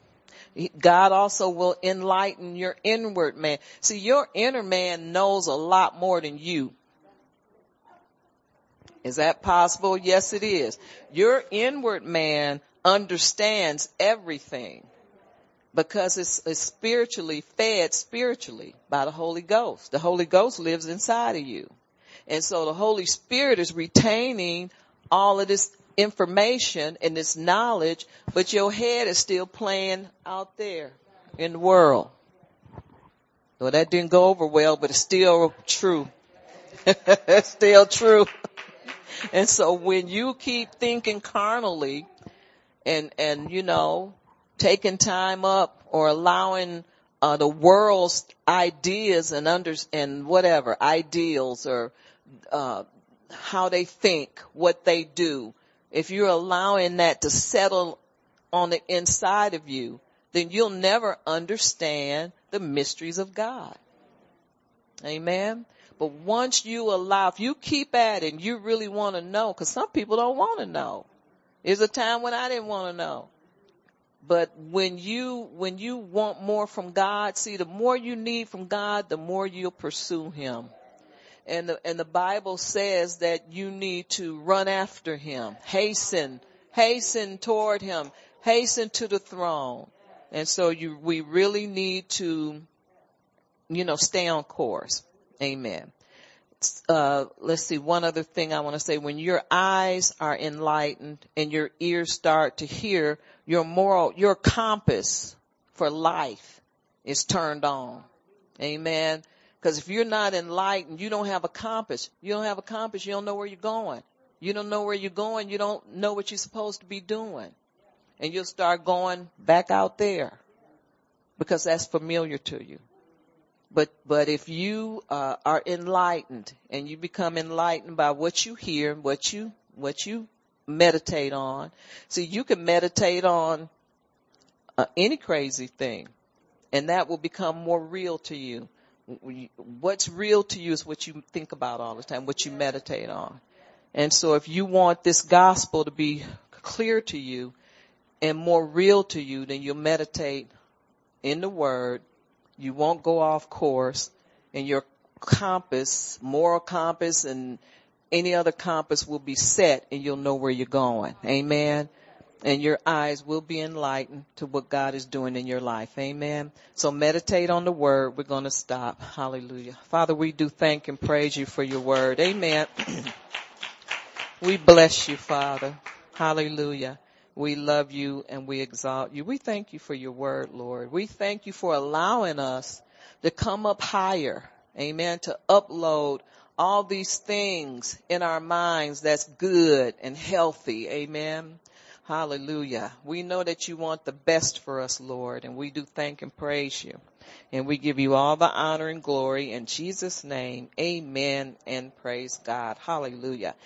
God also will enlighten your inward man. See, your inner man knows a lot more than you. Is that possible? Yes, it is. Your inward man understands everything because it's, it's, spiritually fed spiritually by the Holy Ghost. The Holy Ghost lives inside of you. And so the Holy Spirit is retaining all of this information and this knowledge, but your head is still playing out there in the world. Well, that didn't go over well, but it's still true. it's still true. and so when you keep thinking carnally and, and, you know, taking time up or allowing uh, the world's ideas and under and whatever ideals or uh, how they think, what they do, if you're allowing that to settle on the inside of you, then you'll never understand the mysteries of God. Amen. But once you allow, if you keep at it and you really want to know, cause some people don't want to know. There's a time when I didn't want to know. But when you, when you want more from God, see, the more you need from God, the more you'll pursue Him and the, and the Bible says that you need to run after him, hasten, hasten toward him, hasten to the throne. And so you, we really need to, you know, stay on course. Amen. Uh, let's see, one other thing I want to say. When your eyes are enlightened and your ears start to hear, your moral, your compass for life is turned on. Amen. Because if you're not enlightened, you don't have a compass. You don't have a compass. You don't know where you're going. You don't know where you're going. You don't know what you're supposed to be doing. And you'll start going back out there because that's familiar to you. But, but if you uh, are enlightened and you become enlightened by what you hear, what you, what you meditate on, see, you can meditate on uh, any crazy thing and that will become more real to you what's real to you is what you think about all the time, what you meditate on. And so if you want this gospel to be clear to you and more real to you, then you'll meditate in the word. You won't go off course and your compass, moral compass and any other compass will be set and you'll know where you're going. Amen. And your eyes will be enlightened to what God is doing in your life. Amen. So meditate on the word. We're going to stop. Hallelujah. Father, we do thank and praise you for your word. Amen. we bless you, Father. Hallelujah. We love you and we exalt you. We thank you for your word, Lord. We thank you for allowing us to come up higher. Amen. To upload all these things in our minds that's good and healthy. Amen. Hallelujah. We know that you want the best for us, Lord, and we do thank and praise you. And we give you all the honor and glory in Jesus' name. Amen and praise God. Hallelujah.